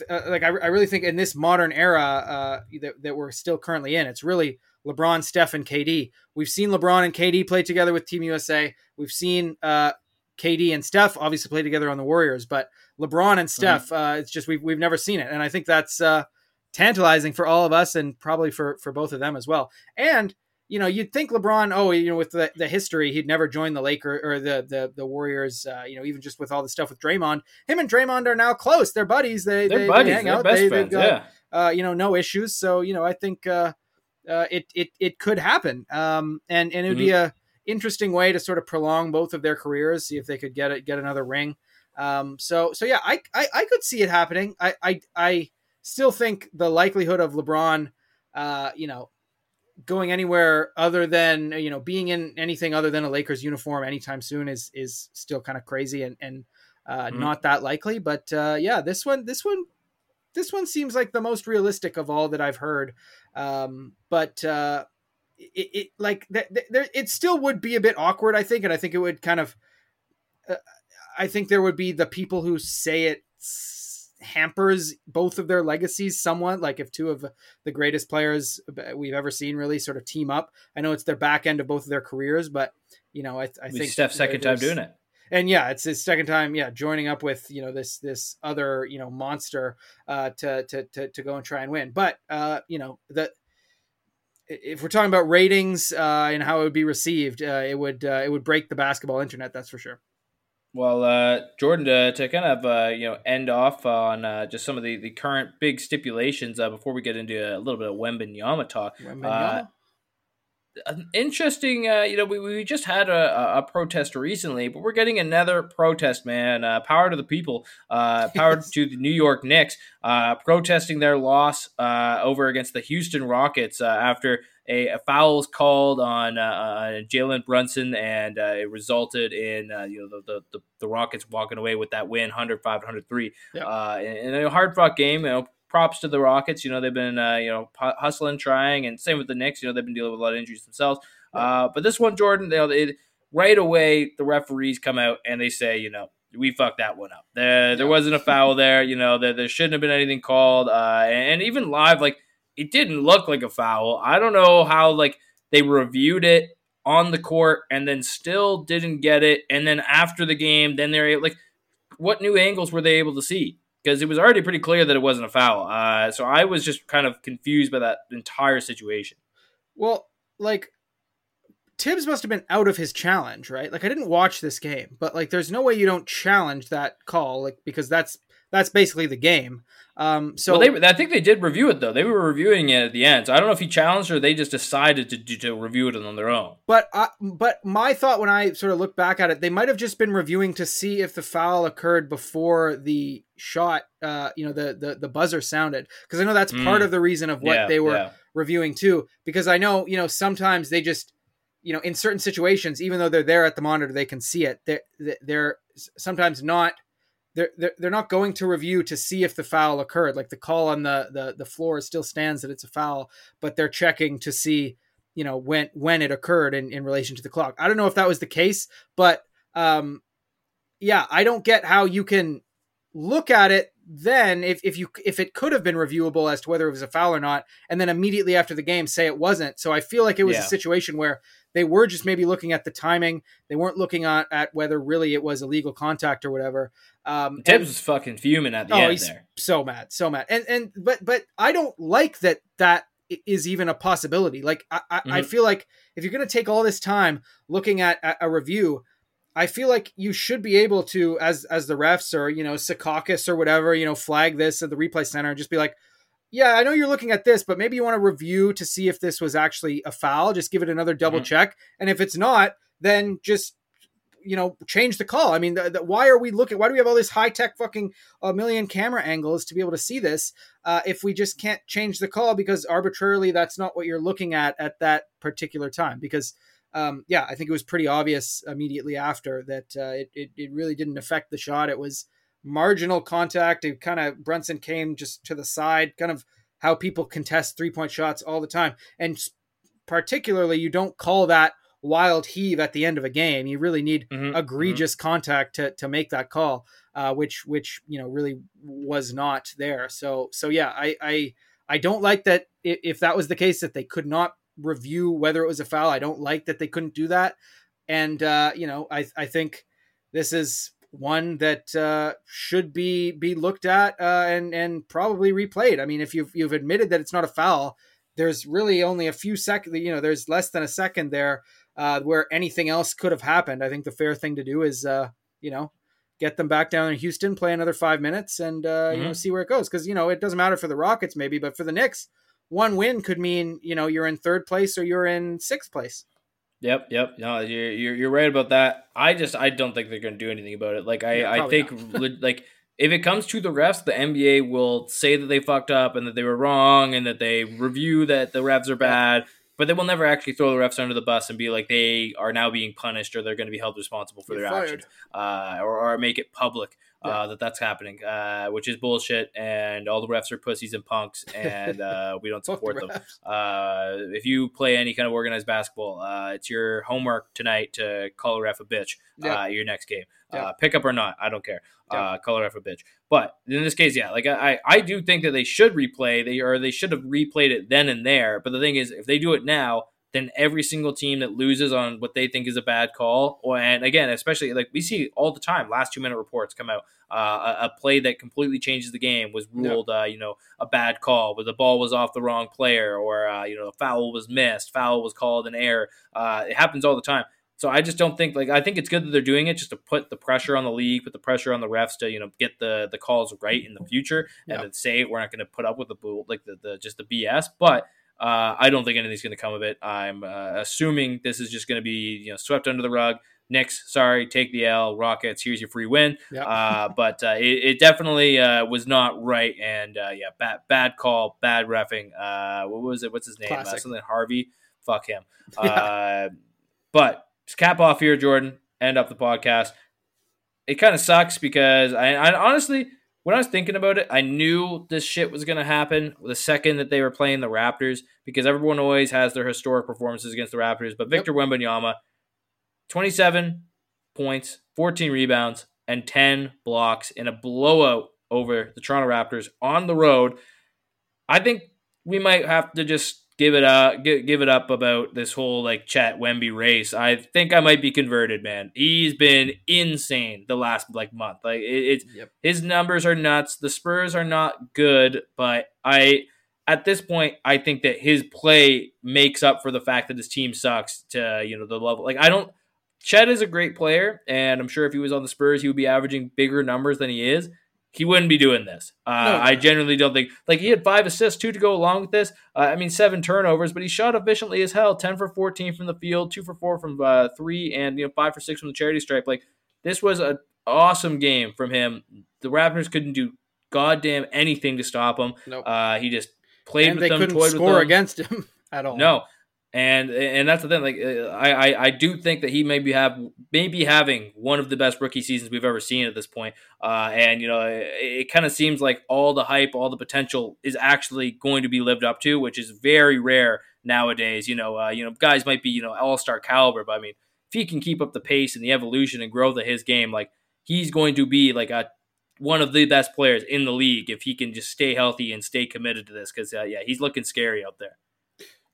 uh, like I, I really think in this modern era uh, that, that we're still currently in, it's really LeBron, Steph, and KD. We've seen LeBron and KD play together with Team USA. We've seen uh, KD and Steph obviously play together on the Warriors, but LeBron and Steph, mm-hmm. uh, it's just we've we've never seen it, and I think that's uh, tantalizing for all of us and probably for for both of them as well. And you know, you'd think LeBron, oh, you know, with the, the history, he'd never join the Laker or the the, the Warriors. Uh, you know, even just with all the stuff with Draymond, him and Draymond are now close. They're buddies. They They're they, buddies. they hang They're out. best they, friends. they've got, yeah. uh, you know, no issues. So you know, I think uh, uh, it it it could happen. Um, and and it would be Mm-hmm. a interesting way to sort of prolong both of their careers, see if they could get it, get another ring. Um, so so yeah, I, I I could see it happening. I I I still think the likelihood of LeBron, uh, you know, going anywhere other than you know being in anything other than a Lakers uniform anytime soon is is still kind of crazy and and uh, Mhm. not that likely. But uh, yeah, this one this one this one seems like the most realistic of all that I've heard. Um, but uh, it, it like th- th- there it still would be a bit awkward, I think, and I think it would kind of. Uh, I think there would be the people who say it hampers both of their legacies somewhat. Like if two of the greatest players we've ever seen really sort of team up. I know it's their back end of both of their careers, but you know, I, I think Steph's second time doing it. and yeah, it's his second time, yeah, joining up with you know this this other you know monster uh, to, to to to go and try and win. But uh, you know the if we're talking about ratings uh, and how it would be received, uh, it would uh, it would break the basketball internet. That's for sure. Well, uh, Jordan, to, to kind of uh, you know end off on uh, just some of the, the current big stipulations uh, before we get into a little bit of Wembanyama talk. Uh, an interesting, uh, you know, we, we just had a, a protest recently, but we're getting another protest, man. Uh, power to the people, uh, power to the New York Knicks, uh, protesting their loss uh, over against the Houston Rockets uh, after a, a foul was called on uh, uh, Jalen Brunson, and uh, it resulted in uh, you know the, the, the Rockets walking away with that win, 105 103. Yeah. Uh, in, a hard fought game, you know, props to the Rockets. You know, they've been uh, you know hu- hustling, trying, and same with the Knicks. You know, they've been dealing with a lot of injuries themselves. Uh, but this one, Jordan, you know, it, right away the referees come out and they say, you know, we fucked that one up. There, there wasn't a foul there. You know, there, there shouldn't have been anything called. Uh, and, and even live, like it didn't look like a foul. I don't know how like they reviewed it on the court and then still didn't get it. And then after the game, then they're like, what new angles were they able to see? Because it was already pretty clear that it wasn't a foul. Uh, so I was just kind of confused by that entire situation. Well, like Tibbs must have been out of his challenge, right? Like I didn't watch this game, but like there's no way you don't challenge that call, like because that's that's basically the game. Um, so well, they, I think they did review it though. They were reviewing it at the end. So I don't know if he challenged or they just decided to, to, review it on their own. But I, but my thought when I sort of look back at it, they might have just been reviewing to see if the foul occurred before the shot, uh, you know, the the, the buzzer sounded. Because I know that's part Mm. of the reason of what Yeah, they were yeah. reviewing too. Because I know, you know, sometimes they just, you know, in certain situations, even though they're there at the monitor, they can see it. They're they're sometimes not. They're, they're, they're not going to review to see if the foul occurred. Like the call on the, the, the floor still stands that it's a foul, but they're checking to see you know when when it occurred in, in relation to the clock i don't know if that was the case but um yeah i don't get how you can look at it then if, if you if it could have been reviewable as to whether it was a foul or not and then immediately after the game say it wasn't so i feel like it was Yeah. a situation where they were just maybe looking at the timing they weren't looking at, at whether really it was illegal contact or whatever um Tibbs was fucking fuming at the Oh, end he's there. so mad, so mad, and and but but I don't like that that is even a possibility. Like I I, I Mhm. feel like if you're gonna take all this time looking at a, a review, I feel like you should be able to as as the refs or you know Secaucus or whatever you know flag this at the replay center and just be like. Yeah, I know you're looking at this, but maybe you want to review to see if this was actually a foul. Just give it another double Mhm. check, and if it's not, then just you know change the call. I mean, the, the, why are we looking? Why do we have all this high tech fucking a million camera angles to be able to see this uh, if we just can't change the call because arbitrarily that's not what you're looking at at that particular time because um, yeah i think it was pretty obvious immediately after that uh, it, it, it really didn't affect the shot. It was marginal contact. It kind of brunson came just to the side kind of how people contest three point shots all the time. And particularly you don't call that wild heave at the end of a game. You really need Mhm, egregious contact to, to make that call uh, which which you know really was not there. So so yeah, I I, I don't like that if that was the case that they could not review whether it was a foul. I don't like that they couldn't do that, and uh, you know I I think this is one that uh, should be be looked at uh, and and probably replayed. I mean, if you've you've admitted that it's not a foul, there's really only a few seconds. You know, there's less than a second there uh, where anything else could have happened. I think the fair thing to do is, uh, you know, get them back down in Houston, play another five minutes, and uh, mm-hmm. you know, mm-hmm. see where it goes. Because you know, it doesn't matter for the Rockets maybe, but for the Knicks, one win could mean you know you're in third place or you're in sixth place. Yep, yep. No, you're you're, you're right about that. I just I don't think they're going to do anything about it. Like I yeah, I think like if it comes to the refs, the NBA will say that they fucked up and that they were wrong and that they review that the refs are bad, but they will never actually throw the refs under the bus and be like they are now being punished or they're going to be held responsible for You're their fired. actions uh, or, or make it public yeah. uh, that that's happening, uh, which is bullshit. And all the refs are pussies and punks, and uh, (laughs) we don't support them. Uh, if you play any kind of organized basketball, uh, it's your homework tonight to call a ref a bitch. Yeah. your next game, yeah. pickup or not, I don't care. Yeah. call a ref a bitch. But in this case, yeah, like I, I do think that they should replay. They or they should have replayed it then and there. But the thing is, if they do it now, then every single team that loses on what they think is a bad call, and again, especially like we see all the time, last two minute reports come out. Uh, a, a, play that completely changes the game was ruled, uh, you know, a bad call, where the ball was off the wrong player, or uh, you know, a foul was missed, foul was called an error. Uh, it happens all the time. So I just don't think like I think it's good that they're doing it just to put the pressure on the league, put the pressure on the refs to you know get the the calls right in the future, and yeah. to say we're not going to put up with the like the, the just the BS, but uh, I don't think anything's going to come of it. I'm uh, assuming this is just going to be you know swept under the rug. Knicks, sorry, take the L. Rockets, here's your free win. Yep. Uh, but uh, it, it, definitely uh, was not right, and uh, yeah, bad bad call, bad refing. what was it? What's his name? something Harvey. Fuck him. (laughs) Yeah. but cap off here, Jordan. End up the podcast. It kind of sucks because I, I honestly when I was thinking about it, I knew this shit was going to happen the second that they were playing the Raptors because everyone always has their historic performances against the Raptors. But Victor yep. Wembanyama, 27 points, 14 rebounds, and 10 blocks in a blowout over the Toronto Raptors on the road. I think we might have to just give it up give, give it up about this whole like Chet Wemby race. I think I might be converted, man. He's been insane the last like month. Like it, it's yep. his numbers are nuts. The Spurs are not good, but I at this point I think that his play makes up for the fact that his team sucks to you know the level. Like I don't. Chet is a great player, and I'm sure if he was on the Spurs, he would be averaging bigger numbers than he is he wouldn't be doing this. Uh, no. I genuinely don't think. Like he had five assists, two to go along with this. Uh, I mean, seven turnovers, but he shot efficiently as hell. Ten for fourteen from the field, two for four from uh, three, and you know five for six from the charity stripe. Like this was an awesome game from him. The Raptors couldn't do goddamn anything to stop him. Nope. Uh, he just played and with them, couldn't score against him (laughs) at all. No, and and that's the thing. Like uh, I, I, I do think that he may be have maybe having one of the best rookie seasons we've ever seen at this point. Uh, and you know, it, it kind of seems like all the hype, all the potential is actually going to be lived up to, which is very rare nowadays. You know, uh, you know, guys might be you know all star caliber, but I mean, if he can keep up the pace and the evolution and growth of his game, like he's going to be like a one of the best players in the league if he can just stay healthy and stay committed to this. Because uh, yeah, he's looking scary out there.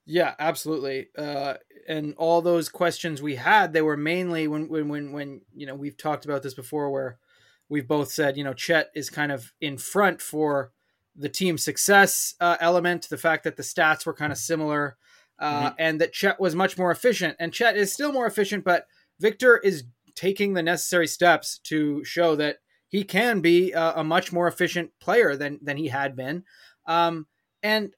Yeah, absolutely. Uh, and all those questions we had, they were mainly when, when, when, when, you know, we've talked about this before where we've both said, you know, Chet is kind of in front for the team success uh, element, the fact that the stats were kind of similar, uh, mm-hmm. and that Chet was much more efficient. And Chet is still more efficient, but Victor is taking the necessary steps to show that he can be a, a much more efficient player than, than he had been. Um, and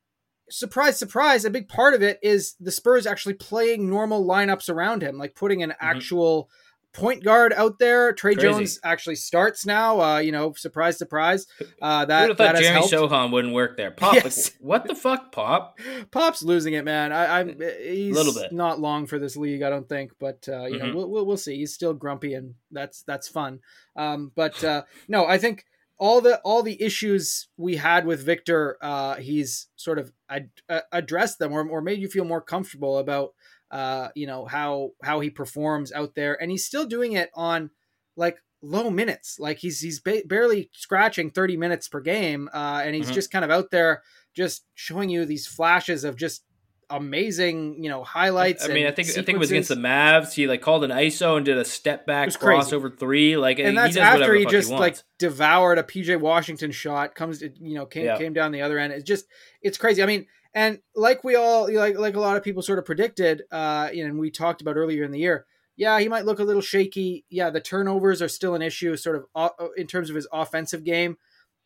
surprise, surprise, a big part of it is the Spurs actually playing normal lineups around him, like putting an mm-hmm. actual point guard out there. Tre Crazy. Jones actually starts now. Uh, you know, surprise, surprise. Uh, that Who'd have thought Jeremy Sochan wouldn't work there. Pop, yes. like, what the fuck, Pop? (laughs) Pop's losing it, man. I, am he's little bit not long for this league, I don't think, but uh, you mm-hmm. know, we'll, we'll, we'll see. He's still grumpy, and that's that's fun. Um, but uh, no, I think all the all the issues we had with Victor, uh, he's sort of ad- uh, addressed them or, or made you feel more comfortable about uh, you know how how he performs out there, and he's still doing it on like low minutes. Like he's he's ba- barely scratching thirty minutes per game, uh, and he's mm-hmm. just kind of out there just showing you these flashes of just amazing, you know, highlights. I mean, I think sequences. I think it was against the Mavs. He like called an ISO and did a step back crossover three. Like, and that's after he just he like devoured a PJ Washington shot. Comes, you know, came yeah. came down the other end. It's just it's crazy. I mean, And like we all like like a lot of people sort of predicted, uh, and we talked about earlier in the year, yeah, he might look a little shaky. Yeah, the turnovers are still an issue, sort of uh, in terms of his offensive game.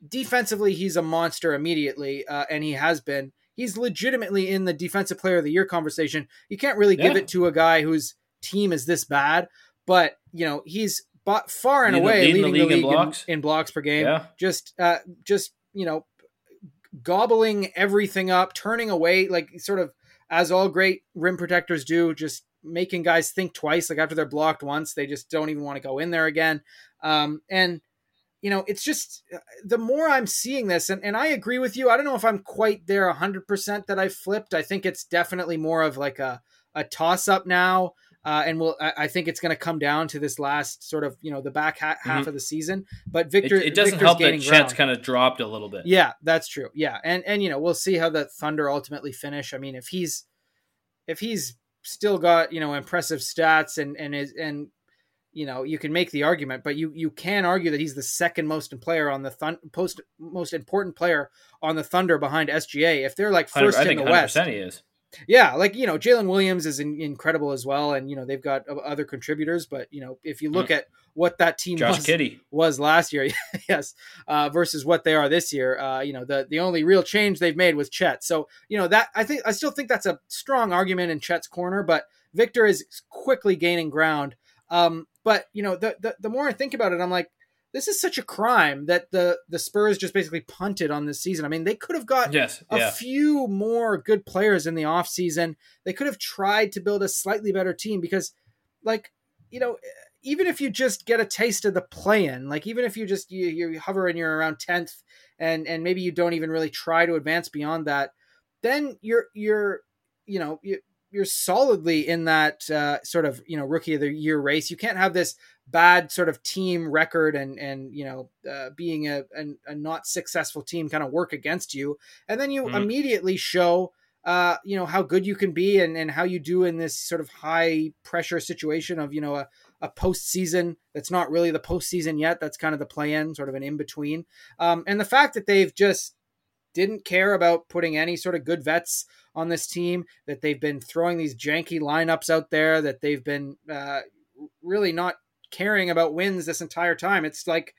Defensively, he's a monster immediately, uh, and he has been. He's legitimately in the defensive player of the year conversation. You can't really yeah. give it to a guy whose team is this bad, but you know he's far and leading, away leading, leading the league, the league in, blocks. In, in, blocks per game. Yeah. Just, uh, just you know, gobbling everything up, turning away, like sort of as all great rim protectors do, just making guys think twice. Like after they're blocked once, they just don't even want to go in there again. Um, and you know, it's just the more I'm seeing this, and, and I agree with you. I don't know if I'm quite there 100% that I flipped. I think it's definitely more of like a, a toss up now. Uh, and we'll, I, I think it's going to come down to this last sort of, you know, the back ha- half mm-hmm. of the season. But Victor, it, it doesn't Victor's help that Chet's kind of dropped a little bit. Yeah, that's true. Yeah, and and you know, we'll see how the Thunder ultimately finish. I mean, if he's if he's still got you know impressive stats and and is and you know you can make the argument, but you you can argue that he's the second most player on the thun- post most important player on the Thunder behind SGA. If they're like first in the West, he is. Yeah, like you know, Jalen Williams is in, incredible as well, and you know they've got other contributors. But you know, if you look mm. at what that team Josh was, Giddey. was last year, (laughs) yes, uh, versus what they are this year, uh, you know, the the only real change they've made was Chet. So you know that I think I still think that's a strong argument in Chet's corner, but Victor is quickly gaining ground. Um, but you know, the, the the more I think about it, I'm like, this is such a crime that the the Spurs just basically punted on this season. I mean, they could have got yes, a yeah. few more good players in the offseason. They could have tried to build a slightly better team because like, you know, even if you just get a taste of the play-in, like even if you just you, you hover and you're around 10th and and maybe you don't even really try to advance beyond that, then you're you're you know, you, you're solidly in that uh, sort of you know rookie of the year race. You can't have this bad sort of team record and and you know uh, being a, a, a not successful team kind of work against you, and then you mm-hmm. immediately show uh, you know how good you can be and and how you do in this sort of high pressure situation of you know a a postseason that's not really the postseason yet. That's kind of the play in, sort of an in between. Um, and the fact that they've just didn't care about putting any sort of good vets on this team, that they've been throwing these janky lineups out there, that they've been uh, really not caring about wins this entire time. It's like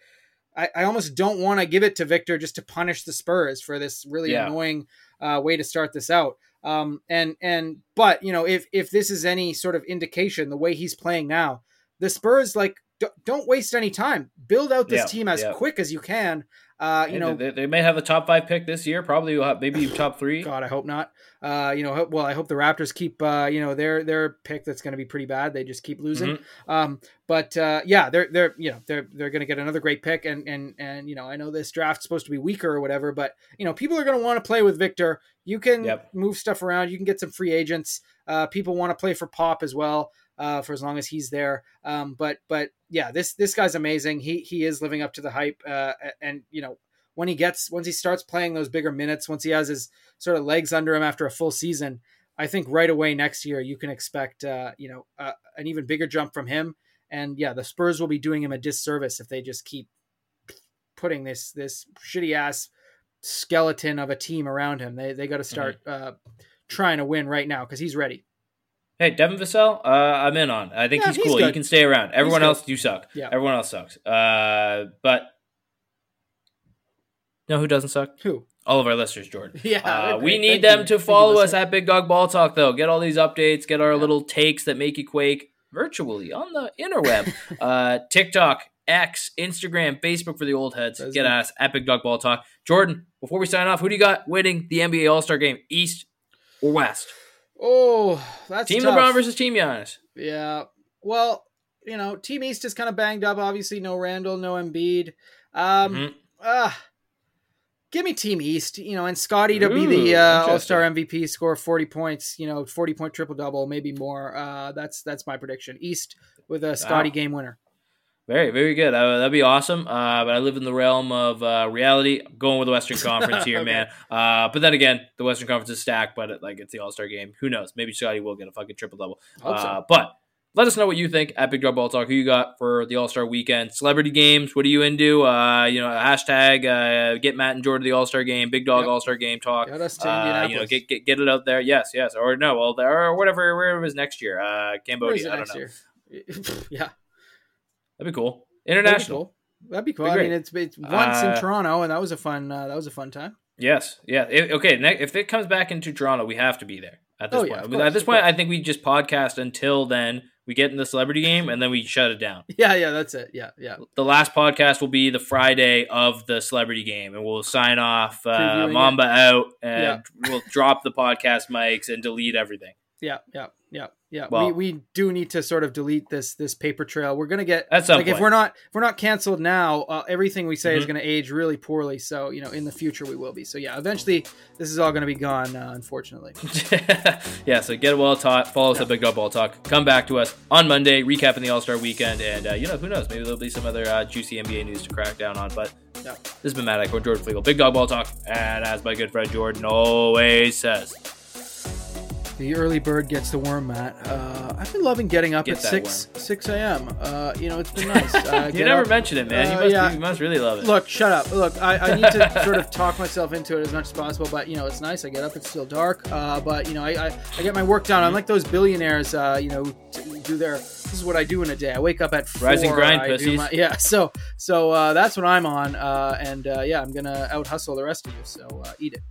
I, I almost don't want to give it to Victor just to punish the Spurs for this really yeah. annoying uh, way to start this out. Um, and and but you know if if this is any sort of indication, the way he's playing now, the Spurs like don't waste any time. Build out this yeah, team as yeah. quick as you can. Uh, you know, they, they, may have a top five pick this year. Probably maybe top three. (laughs) God, I hope not. Uh, you know, well, I hope the Raptors keep uh, you know their their pick that's going to be pretty bad. They just keep losing. Mm-hmm. Um, but uh, yeah, they're they're you know they're they're going to get another great pick. And and and you know, I know this draft's supposed to be weaker or whatever, but you know, people are going to want to play with Victor. You can yep. move stuff around. You can get some free agents. Uh, people want to play for Pop as well. Uh, for as long as he's there. Um, but but yeah, this this guy's amazing. He he is living up to the hype. Uh, and you know when he gets once he starts playing those bigger minutes, once he has his sort of legs under him after a full season, I think right away next year you can expect uh, you know uh, an even bigger jump from him. And yeah, the Spurs will be doing him a disservice if they just keep putting this this shitty ass skeleton of a team around him. They they got to start mm-hmm. uh, trying to win right now because he's ready. Hey, Devin Vassell, uh, I'm in on. I think yeah, he's cool. He's he can stay around. Everyone else, you suck. Yeah. Everyone else sucks. Uh, but know who doesn't suck? Who? All of our listeners, Jordan. (laughs) Yeah. Uh, we need Thank them you. to follow us at Big Dog Ball Talk, though. Get all these updates, get our yeah. little takes that make you quake virtually on the interweb. (laughs) uh, TikTok, X, Instagram, Facebook for the old heads. That's get us at Big Dog Ball Talk. Jordan, before we sign off, who do you got winning the NBA All Star game, East or West? Oh, that's Team tough. LeBron versus Team Giannis. Yeah. Well, you know, Team East is kind of banged up. Obviously, no Randle, no Embiid. Um, mm-hmm. uh, give me Team East, you know, and Scottie to Ooh, be the uh, All Star MVP, score forty points, you know, forty point triple double, maybe more. Uh, that's that's my prediction. East with a Scottie wow. game winner. Very, very good. Uh, that'd be awesome. Uh, but I live in the realm of uh, reality. I'm going with the Western (laughs) Conference here, okay. man. Uh, but then again, the Western Conference is stacked, but it, like it's the All Star game. Who knows? Maybe Scottie will get a fucking triple double. So. Uh, but let us know what you think at Big Dog Ball Talk. Who you got for the All Star Weekend? Celebrity games. What are you into? Uh, you know, hashtag uh, get Matt and Jordan to the All Star Game. Big Dog Yep. All Star Game talk. Got us to Uh, you know, get, get get it out there. Yes, yes, or no, well, there or whatever, wherever it is next year. Uh, Cambodia. I don't next know. year? (laughs) yeah, That'd be cool. that'd be International. cool. That'd be cool. Be I mean, it's it's once Uh, in Toronto, and that was a fun uh, that was a fun time. Yes, yeah. Okay, if it comes back into Toronto, we have to be there at this Oh, point. of course, at this point. I think we just podcast until then. We get in the celebrity game and then we shut it down. (laughs) Yeah, yeah, that's it. Yeah, yeah. The last podcast will be the Friday of the celebrity game, and we'll sign off. Uh, Previewing it. Mamba out, and Yeah. we'll drop the podcast mics and delete everything. Yeah, yeah, yeah, yeah. Well- we, we do need to sort of delete this this paper trail. We're gonna get At some like if we're not if we're not canceled now, uh, everything we say is Mhm. gonna age really poorly. So you know, in the future we will be. So yeah, eventually this is all gonna be gone. Uh, unfortunately. (laughs) yeah, so get well taught. Follow us at Big Dog Ball Talk. Come back to us on Monday, recapping the All Star weekend, and uh, you know who knows? Maybe there'll be some other uh, juicy NBA news to crack down on. But Yeah. this has been Matt Eichhorn, Jordan Flegel, Big Dog Ball Talk, and as my good friend Jordan always says, The early bird gets the worm, Matt. Uh, I've been loving getting up Get at six six a.m. Uh, you know, it's been nice. Uh, (laughs) you never up- mentioned it, man. Uh, you, must, yeah. you must really love it. Look, shut up. Look, I, I need to (laughs) sort of talk myself into it as much as possible, but you know, it's nice. I get up, it's still dark, uh, but you know, I, I, I get my work done. I'm like those billionaires, uh, you know, do their. This is what I do in a day. I wake up at four. Rise and grind, pussies. my- yeah, so so uh, that's what I'm on, uh, and uh, yeah, I'm gonna out hustle the rest of you. So uh, eat it.